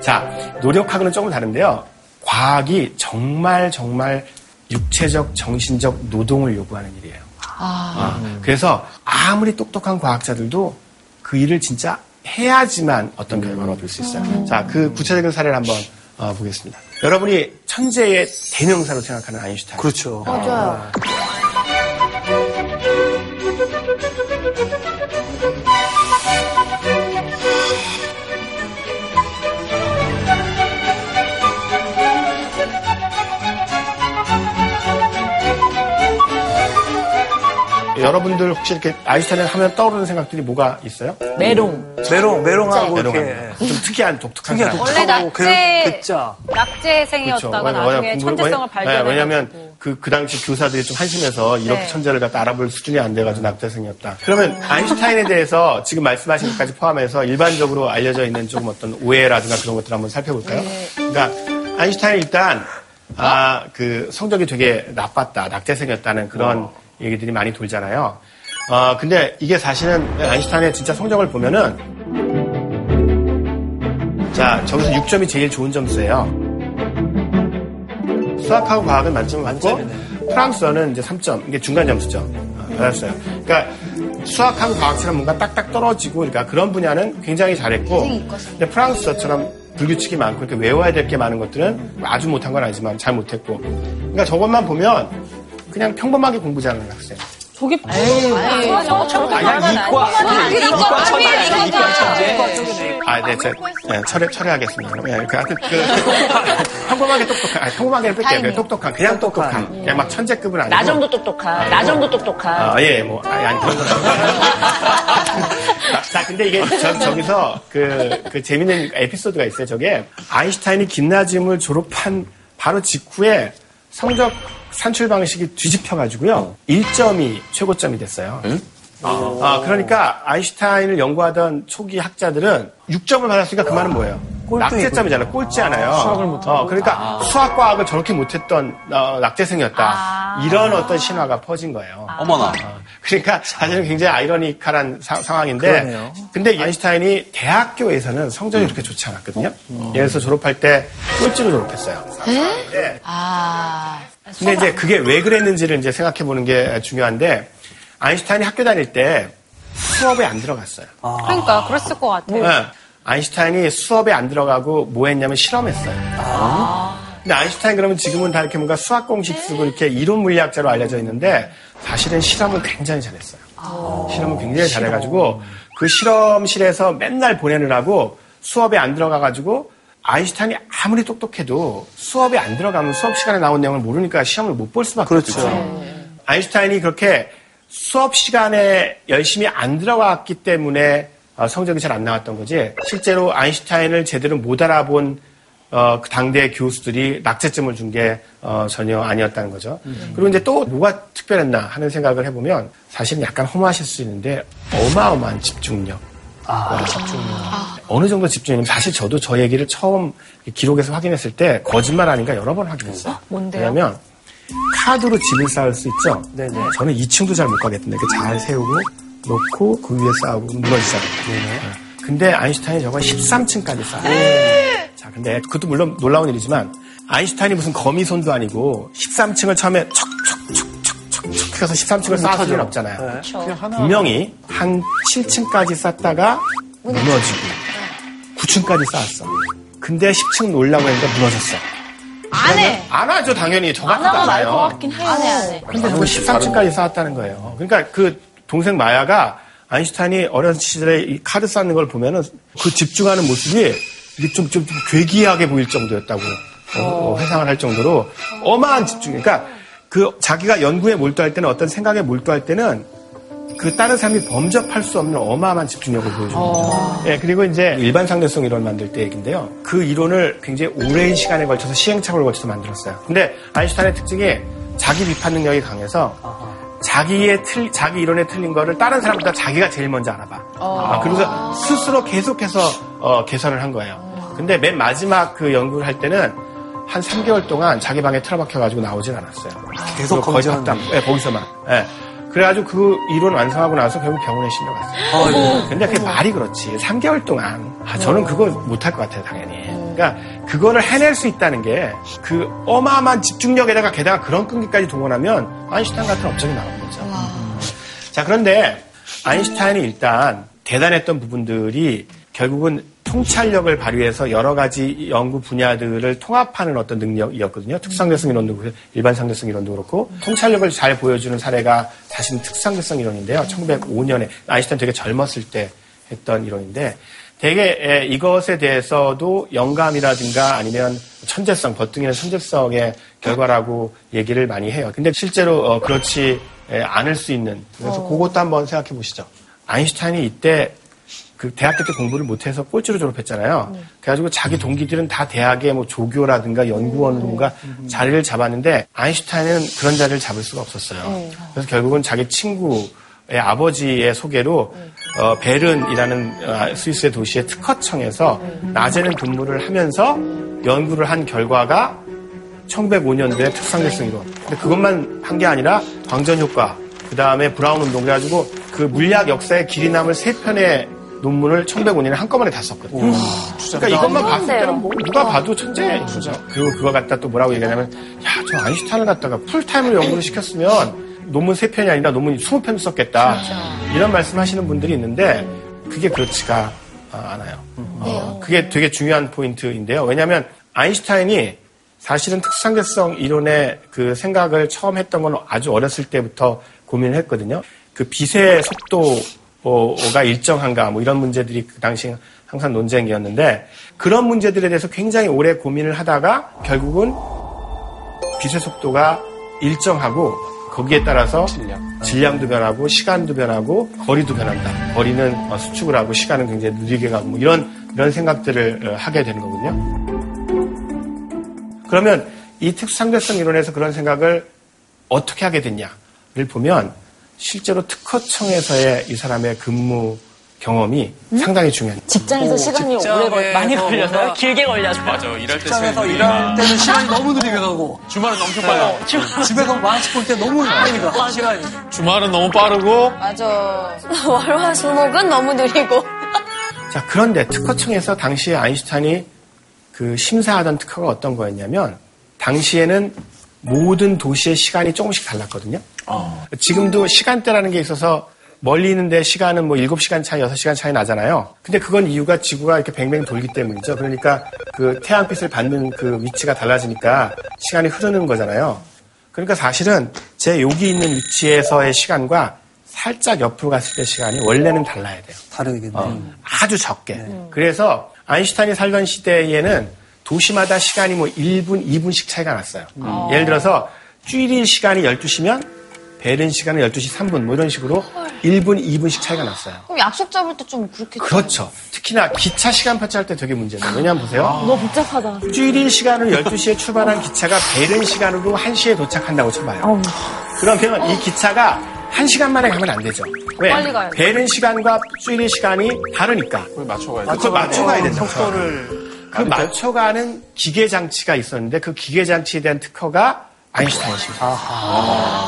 자, 노력하고는 조금 다른데요. 과학이 정말 정말 육체적, 정신적 노동을 요구하는 일이에요. 아, 그래서 아무리 똑똑한 과학자들도 그 일을 진짜 해야지만 어떤 결과를 얻을 수 있어요. 자, 그 구체적인 사례를 한번 어, 보겠습니다. 여러분이 천재의 대명사로 생각하는 아인슈타인. 그렇죠. 맞아요. 여러분들 혹시 이렇게 아인슈타인을 하면 떠오르는 생각들이 뭐가 있어요? 메롱. 메롱, 메롱하고 메롱한 이렇게. 좀 특이한 독특한 특이한. 원래 낙제, 그, 그자. 낙제생이었다가 그렇죠. 나중에 왜냐면 천재성을 왜냐- 발견해가지고. 네, 왜냐하면 그, 그 당시 교사들이 좀 한심해서 이렇게 네. 천재를 갖다 알아볼 수준이 안 돼가지고 낙제생이었다. 그러면 아인슈타인에 대해서 지금 말씀하신 것까지 포함해서 일반적으로 알려져 있는 좀 어떤 오해라든가 그런 것들 한번 살펴볼까요? 그러니까 아인슈타인 일단 아, 그 성적이 되게 나빴다, 낙제생이었다는 그런 얘기들이 많이 돌잖아요. 어, 근데 이게 사실은 아인슈타인의 진짜 성적을 보면은 자, 저기서 6점이 제일 좋은 점수예요. 수학하고 과학은 만점을 받고 프랑스어는 이제 3점 이게 중간 점수죠. 어, 받았어요. 그러니까 수학하고 과학처럼 뭔가 딱딱 떨어지고 그러니까 그런 분야는 굉장히 잘했고 근데 프랑스어처럼 불규칙이 많고 이렇게 외워야 될 게 많은 것들은 아주 못한 건 아니지만 잘 못했고 그러니까 저것만 보면 그냥 평범하게 공부 잘하는 학생. 저게 아니, 저거 저렇게 아니, 말하면 이과. 이과 천재, 이과 이과 천재. 아, 네, 저, 네, 철회, 철회하겠습니다. 예, 그, 하여튼, 그, 평범하게 똑똑한, 아니, 평범하게 뺄게요. 그냥 똑똑한, 그냥 똑똑한. 그냥 막 천재급은 아니고. 나 정도 똑똑한. 나 정도 똑똑한. 아, 예, 뭐, 아니, 아니, 그런. 자, 근데 이게 저, 저기서 그, 그 재밌는 에피소드가 있어요. 저게 아인슈타인이 김나지움을 졸업한 바로 직후에 성적 산출 방식이 뒤집혀 가지고요. 1점이 최고점이 됐어요. 아, 그러니까 아인슈타인을 연구하던 초기 학자들은 6점을 받았으니까 그 말은 뭐예요? 낙제점이잖아요. 꼴찌잖아요. 수학을 못하고. 어, 그러니까 수학 과학을 저렇게 못했던 어, 낙제생이었다. 이런 어떤 신화가 퍼진 거예요. 어머나. 어, 그러니까 사실은 굉장히 아이러니컬한 사- 상황인데 그러네요. 근데 아인슈타인이 대학교에서는 성적이 그렇게 좋지 않았거든요. 예를 들어서 졸업할 때 꼴찌로 졸업했어요. 네. 아. 근데 이제 그게 왜 그랬는지를 이제 생각해 보는 게 중요한데 아인슈타인이 학교 다닐 때 수업에 안 들어갔어요. 그러니까, 그랬을 것 같아. 네. 아인슈타인이 수업에 안 들어가고 뭐 했냐면 실험했어요. 근데 아인슈타인 그러면 지금은 다 이렇게 뭔가 수학 공식 쓰고 이렇게 이론 물리학자로 알려져 있는데 사실은 실험을 굉장히 잘했어요. 실험을 굉장히 잘해가지고 그 실험실에서 맨날 보내느라고 수업에 안 들어가가지고 아인슈타인이 아무리 똑똑해도 수업에 안 들어가면 수업 시간에 나온 내용을 모르니까 시험을 못 볼 수밖에 없죠. 아인슈타인이 그렇게 수업 시간에 열심히 안 들어갔기 때문에 어, 성적이 잘 안 나왔던 거지. 실제로 아인슈타인을 제대로 못 알아본 어, 그 당대 교수들이 낙제점을 준게 전혀 아니었다는 거죠. 그리고 이제 또 뭐가 특별했나 하는 생각을 해보면 사실은 약간 허무하실 수 있는데 어마어마한 집중력. 와, 어느 정도 집중력. 사실 저도 저 얘기를 처음 기록에서 확인했을 때 거짓말 아닌가 여러 번 확인했어요. 뭔데요? 왜냐면 카드로 집을 쌓을 수 있죠. 네네. 저는 2층도 잘 못 가겠던데 잘 세우고 놓고 그 위에 쌓고 무너지잖아요. 네. 근데 아인슈타인이 저걸 13층까지 쌓아요. 자, 근데 그것도 물론 놀라운 일이지만 아인슈타인이 무슨 거미손도 아니고 13층을 처음에 척척척 해서 13층을 쌓을 수는 없잖아요. 분명히 한 7층까지 쌓다가 무너지고 9층까지 쌓았어. 근데 10층 올라고 했는데 무너졌어. 안 해. 안 하죠, 당연히. 저 같지도 안 하면. 알것 같긴 해요. 안 해, 안 해. 근데 그걸 13층까지 쌓았다는 거예요. 그러니까 그 동생 마야가 아인슈타인이 어렸을 시절에 이 카드 쌓는 걸 보면은 그 집중하는 모습이 이게 좀, 좀, 좀 괴기하게 보일 정도였다고 어, 회상을 할 정도로 어마한 집중. 그러니까 그 자기가 연구에 몰두할 때는 어떤 생각에 몰두할 때는 그 다른 사람이 범접할 수 없는 어마어마한 집중력을 보여주는 거죠. 예, 그리고 이제 일반 상대성 이론 만들 때 얘기인데요. 그 이론을 굉장히 오랜 시간에 걸쳐서 시행착오를 거쳐서 만들었어요. 근데 아인슈타인의 특징이 자기 비판 능력이 강해서 자기의 틀, 자기 이론에 틀린 거를 다른 사람보다 자기가 제일 먼저 알아봐. 아, 그래서 스스로 계속해서 어, 개선을 한 거예요. 근데 맨 마지막 그 연구를 할 때는 한 3개월 동안 자기 방에 틀어박혀가지고 나오질 않았어요. 계속 거의 확담, 예, 거기서만. 예. 그래가지고 그 이론 완성하고 나서 결국 병원에 실려갔어요. 근데 그게 말이 그렇지. 3개월 동안. 아, 저는 그거 못할 것 같아요, 당연히. 그러니까 그거를 해낼 수 있다는 게 그 어마어마한 집중력에다가 게다가 그런 끈기까지 동원하면 아인슈타인 같은 업적이 나오는 거죠. 자, 그런데 아인슈타인이 일단 대단했던 부분들이 결국은 통찰력을 발휘해서 여러 가지 연구 분야들을 통합하는 어떤 능력이었거든요. 특상대성 이론도 그렇고 일반 상대성 이론도 그렇고 통찰력을 잘 보여주는 사례가 사실은 특상대성 이론인데요. 1905년에 아인슈타인 되게 젊었을 때 했던 이론인데 되게 에, 이것에 대해서도 영감이라든가 아니면 천재성, 버팅이나 천재성의 결과라고 얘기를 많이 해요. 근데 실제로 어, 그렇지 에, 않을 수 있는 그래서 그것도 한번 생각해 보시죠. 아인슈타인이 이때 그 대학교 때 공부를 못해서 꼴찌로 졸업했잖아요. 그래가지고 자기 동기들은 다 대학의 뭐 조교라든가 연구원인가 자리를 잡았는데 아인슈타인은 그런 자리를 잡을 수가 없었어요. 그래서 결국은 자기 친구의 아버지의 소개로 어, 베른이라는 어, 스위스의 도시의 특허청에서 낮에는 근무를 하면서 연구를 한 결과가 1905년도에 특상대성 이론. 근데 그것만 한 게 아니라 광전 효과, 그 다음에 브라운 운동 그래가지고 그 물리학 역사의 길이 남을 세 편의 논문을 1905년에 한꺼번에 다 썼거든요. 그러니까 이것만 봤을 때는 뭐 누가 봐도 천재인 거죠. 그리고 그거 갖다 또 뭐라고 얘기하냐면, 야, 저 아인슈타인을 갖다가 풀타임으로 연구를 시켰으면 논문 세 편이 아니라 논문 20편 썼겠다. 이런 말씀 하시는 분들이 있는데, 그게 그렇지가 아, 않아요. 어, 그게 되게 중요한 포인트인데요. 왜냐하면 아인슈타인이 사실은 특상대성 이론의 그 생각을 처음 했던 건 아주 어렸을 때부터 고민을 했거든요. 그 빛의 속도 가 일정한가 뭐 이런 문제들이 그 당시 항상 논쟁이었는데 그런 문제들에 대해서 굉장히 오래 고민을 하다가 결국은 빛의 속도가 일정하고 거기에 따라서 질량. 도 변하고 시간도 변하고 거리도 변한다. 거리는 어, 수축을 하고 시간은 굉장히 느리게 가고 뭐 이런 이런 생각들을 어, 하게 되는 거군요. 그러면 이 특수상대성 이론에서 그런 생각을 어떻게 하게 됐냐를 보면 실제로 특허청에서의 이 사람의 근무 경험이 상당히 중요해요. 직장에서 시간이 오래 걸, 많이 걸려서요? 길게 걸려서. 맞아. 일할 때 직장에서 일할 때는 시간이 너무 느리게 가고 주말은 엄청 빨라. 집에서 만화책 볼 때 너무 빨리 가 시간이. 주말은 너무 빠르고 맞아. 월화수목은 너무 느리고. 자, 그런데 특허청에서 당시에 아인슈타인이 그 심사하던 특허가 어떤 거였냐면 당시에는 모든 도시의 시간이 조금씩 달랐거든요. 지금도 시간대라는 게 있어서 멀리 있는데 시간은 뭐 7시간 차이, 6시간 차이 나잖아요. 근데 그건 이유가 지구가 이렇게 뱅뱅 돌기 때문이죠. 그러니까 그 태양빛을 받는 그 위치가 달라지니까 시간이 흐르는 거잖아요. 그러니까 사실은 제 여기 있는 위치에서의 시간과 살짝 옆으로 갔을 때 시간이 원래는 달라야 돼요. 다르겠네. 아주 적게. 그래서 아인슈타인이 살던 시대에는 도시마다 시간이 뭐 1분, 2분씩 차이가 났어요. 예를 들어서 쥐리 시간이 12시면 베른 시간은 12시 3분 뭐 이런 식으로 1분, 2분씩 차이가 났어요. 그럼 약속 잡을 때 좀 그렇게. 그렇죠. 특히나 기차 시간표치 할때 되게 문제예요. 왜냐면 보세요. 너무 복잡하다. 쥐리 시간을 12시에 출발한 기차가 베른 시간으로 1시에 도착한다고 쳐봐요. 그러면 이 기차가 1시간 만에 가면 안 되죠. 왜? 빨리 가야 돼. 베른 시간과 쥐리 시간이 다르니까. 그걸 맞춰가야 돼. 그걸 맞춰가야 된다. 속도를 그 맞춰가는 기계 장치가 있었는데 그 기계 장치에 대한 특허가 아인슈타인이십니다.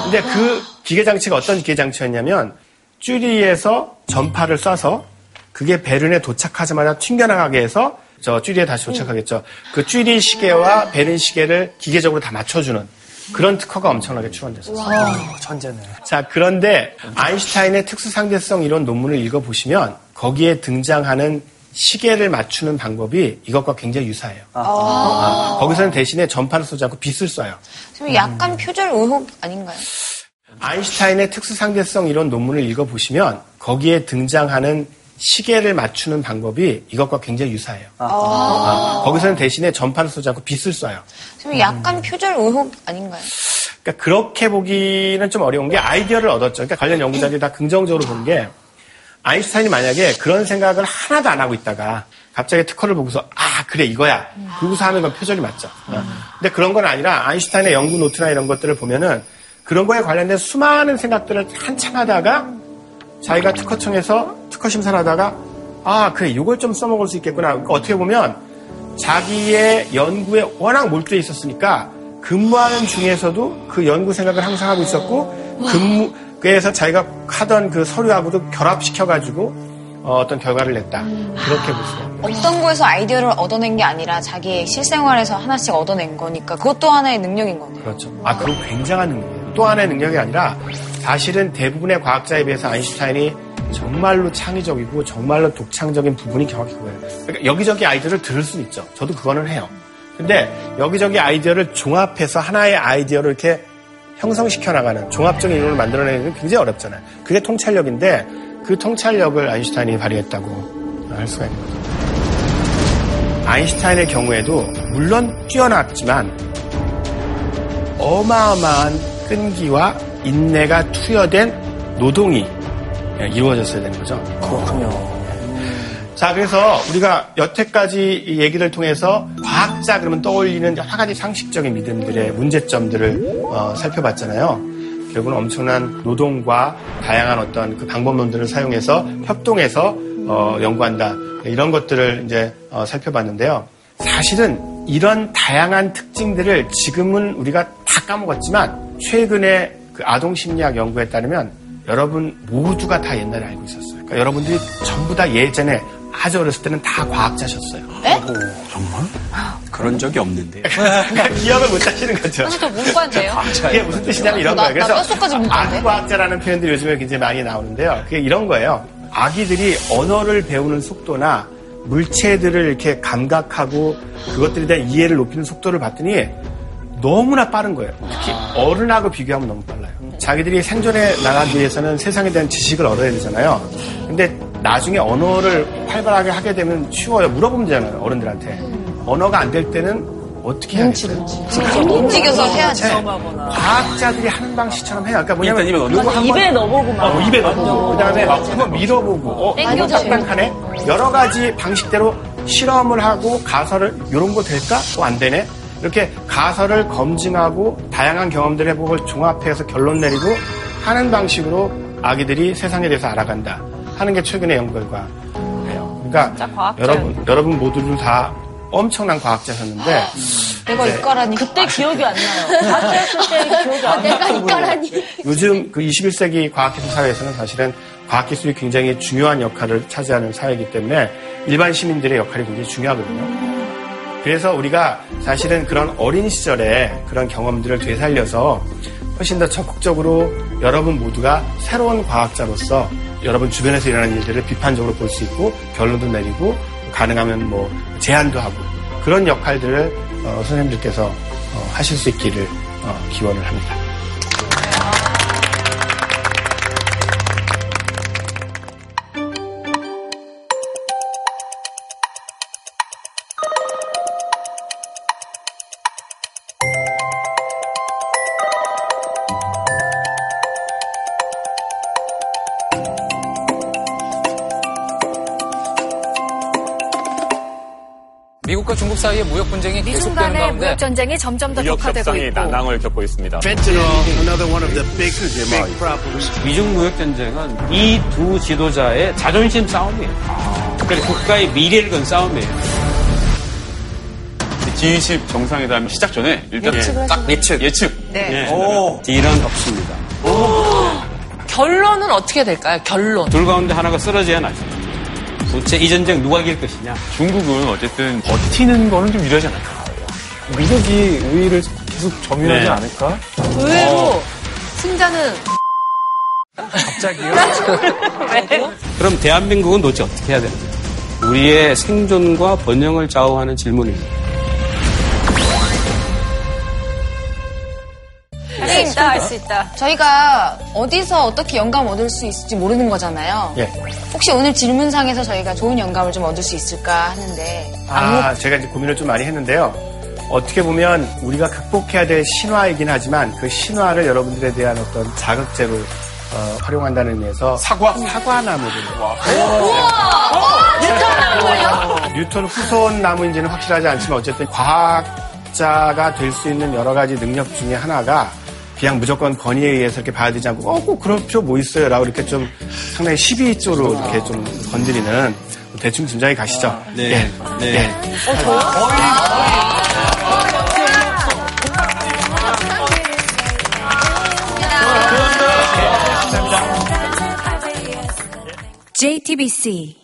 근데 그 기계 장치가 어떤 기계 장치였냐면 쭈리에서 전파를 쏴서 그게 베른에 도착하자마자 튕겨나가게 해서 저 쭈리에 다시 도착하겠죠. 그 쭈리 시계와 베른 시계를 기계적으로 다 맞춰주는 그런 특허가 엄청나게 출원됐었어요. 천재네. 자, 그런데 아인슈타인의 특수상대성 이론 논문을 읽어보시면 거기에 등장하는 시계를 맞추는 방법이 이것과 굉장히 유사해요. 아, 거기서는 대신에 전파를 쏘지 않고 빛을 쏴요. 지금 약간 표절 의혹 아닌가요? 아인슈타인의 특수상대성 이론 논문을 읽어보시면 거기에 등장하는 시계를 맞추는 방법이 이것과 굉장히 유사해요. 아, 거기서는 대신에 전파를 쏘지 않고 빛을 쏴요. 지금 약간 표절 의혹 아닌가요? 그러니까 그렇게 보기는 좀 어려운 게 아이디어를 얻었죠. 그러니까 관련 연구자들이 다 긍정적으로 본 게 아인슈타인이 만약에 그런 생각을 하나도 안 하고 있다가 갑자기 특허를 보고서 아 그래 이거야 그러고서 하는 건 표절이 맞죠. 어. 근데 그런 건 아니라 아인슈타인의 연구 노트나 이런 것들을 보면은 그런 거에 관련된 수많은 생각들을 한참 하다가 자기가 특허청에서 특허 심사를 하다가 아 그래 이걸 좀 써먹을 수 있겠구나. 그러니까 어떻게 보면 자기의 연구에 워낙 몰두해 있었으니까 근무하는 중에서도 그 연구 생각을 항상 하고 있었고 근무 그래서 자기가 하던 그 서류하고도 결합시켜가지고 어, 어떤 결과를 냈다. 그렇게 볼 수가 있습니다. 어떤 거에서 아이디어를 얻어낸 게 아니라 자기 실생활에서 하나씩 얻어낸 거니까 그것도 하나의 능력인 거네요. 그렇죠. 아, 그건 굉장한 능력이에요. 또 하나의 능력이 아니라 사실은 대부분의 과학자에 비해서 아인슈타인이 정말로 창의적이고 정말로 독창적인 부분이 정확히 그거예요. 그러니까 여기저기 아이디어를 들을 수는 있죠. 저도 그거는 해요. 근데 여기저기 아이디어를 종합해서 하나의 아이디어를 이렇게 형성시켜 나가는 종합적인 이론을 만들어내는 게 굉장히 어렵잖아요. 그게 통찰력인데 그 통찰력을 아인슈타인이 발휘했다고 할 수가 거죠. 아인슈타인의 경우에도 물론 뛰어났지만 어마어마한 끈기와 인내가 투여된 노동이 이루어졌어야 되는 거죠. 그렇군요. 자, 그래서 우리가 여태까지 이 얘기를 통해서 과학자 그러면 떠올리는 여러 가지 상식적인 믿음들의 문제점들을 어, 살펴봤잖아요. 결국은 엄청난 노동과 다양한 어떤 그 방법론들을 사용해서 협동해서 어, 연구한다. 이런 것들을 이제 어, 살펴봤는데요. 사실은 이런 다양한 특징들을 지금은 우리가 다 까먹었지만 최근에 그 아동 심리학 연구에 따르면 여러분 모두가 다 옛날에 알고 있었어요. 그러니까 여러분들이 전부 다 예전에 아주 어렸을 때는 다 과학자셨어요. 정말? 그런 적이 없는데. 그러니까 기억을 못 하시는 거죠. 또 문과인데요. 그게 무슨 뜻이냐면 이런 나- 거예요. 나 그래서. 아기과학자라는 표현들이 요즘에 굉장히 많이 나오는데요. 그게 이런 거예요. 아기들이 언어를 배우는 속도나 물체들을 이렇게 감각하고 그것들에 대한 이해를 높이는 속도를 봤더니 너무나 빠른 거예요. 특히 어른하고 비교하면 너무 빨라요. 자기들이 생존해 나가기 위해서는 세상에 대한 지식을 얻어야 되잖아요. 근데 나중에 언어를 활발하게 하게 되면 쉬워요. 물어보면 되잖아요. 어른들한테. 언어가 안 될 때는 어떻게 해야겠어요? 움직여서 해야지. 과학자들이 하는 방식처럼 해요. 그러니까 뭐냐면 일단 입에 입에 번- 넣어보고 막. 어, 입에 넣어보고 그다음에 막 한번 밀어보고 어 이거 딱딱하네. 여러 가지 방식대로 실험을 하고 가설을 이런 거 될까? 어, 안 되네. 이렇게 가설을 검증하고 다양한 경험들 해보고 종합해서 결론 내리고 하는 방식으로 아기들이 세상에 대해서 알아간다 하는 게 최근의 연구 결과예요. 그러니까 과학자. 여러분 여러분 모두들 다 엄청난 과학자셨는데 내가 이과라니. 그때 기억이 안 나요. 과학자였을 때 기억이 안 나요. 내가 이까라니. 요즘 그 21세기 과학기술 사회에서는 사실은 과학기술이 굉장히 중요한 역할을 차지하는 사회이기 때문에 일반 시민들의 역할이 굉장히 중요하거든요. 그래서 우리가 사실은 그런 어린 시절에 그런 경험들을 되살려서 훨씬 더 적극적으로 여러분 모두가 새로운 과학자로서 여러분 주변에서 일어나는 일들을 비판적으로 볼 수 있고 결론도 내리고 가능하면 뭐 제안도 하고 그런 역할들을 어, 선생님들께서 어, 하실 수 있기를 어, 기원을 합니다. 미국과 중국 사이의 무역 분쟁이 미중 계속되는 간의 가운데 무역 전쟁이 점점 더 격화되고 있고 난항을 겪고 있습니다. 미중 무역 전쟁은 이 두 지도자의 자존심 싸움이에요. 그러니까 국가의 미래를 건 싸움이에요. G20 정상회담 시작 전에 일단 예측을 딱 예측 예측. 네. 딜은 없습니다. 결론은 어떻게 될까요? 결론. 둘 가운데 하나가 쓰러져야 나죠. 도대체 이 전쟁 누가 이길 것이냐? 중국은 어쨌든 버티는 거는 좀 유리하지 않을까. 미국이 우위를 계속 점유하지 네. 않을까? 의외로 승자는 그럼 대한민국은 도대체 어떻게 해야 되는가? 우리의 생존과 번영을 좌우하는 질문입니다. 있다, 할수 있다. 저희가 어디서 어떻게 영감 얻을 수 있을지 모르는 거잖아요. 예. 혹시 오늘 질문상에서 저희가 좋은 영감을 좀 얻을 수 있을까 하는데 아, 제가 이제 고민을 좀 많이 했는데요. 어떻게 보면 우리가 극복해야 될 신화이긴 하지만 그 신화를 여러분들에 대한 어떤 자극제로 어, 활용한다는 의미에서 사과 사과나무들. 뉴턴 후손 나무인지는 확실하지 않지만 어쨌든 과학자가 될 수 있는 여러 가지 능력 중에 하나가 그냥 무조건 권위에 의해서 이렇게 봐야 되지 않고 어, 꼭 그런 필요 뭐 있어요? 라고 이렇게 좀 상당히 12조로 이렇게 좀 건드리는 대충 짐작이 가시죠. 네네 네. 네. 네. 어, 저요? 거의, 거의. JTBC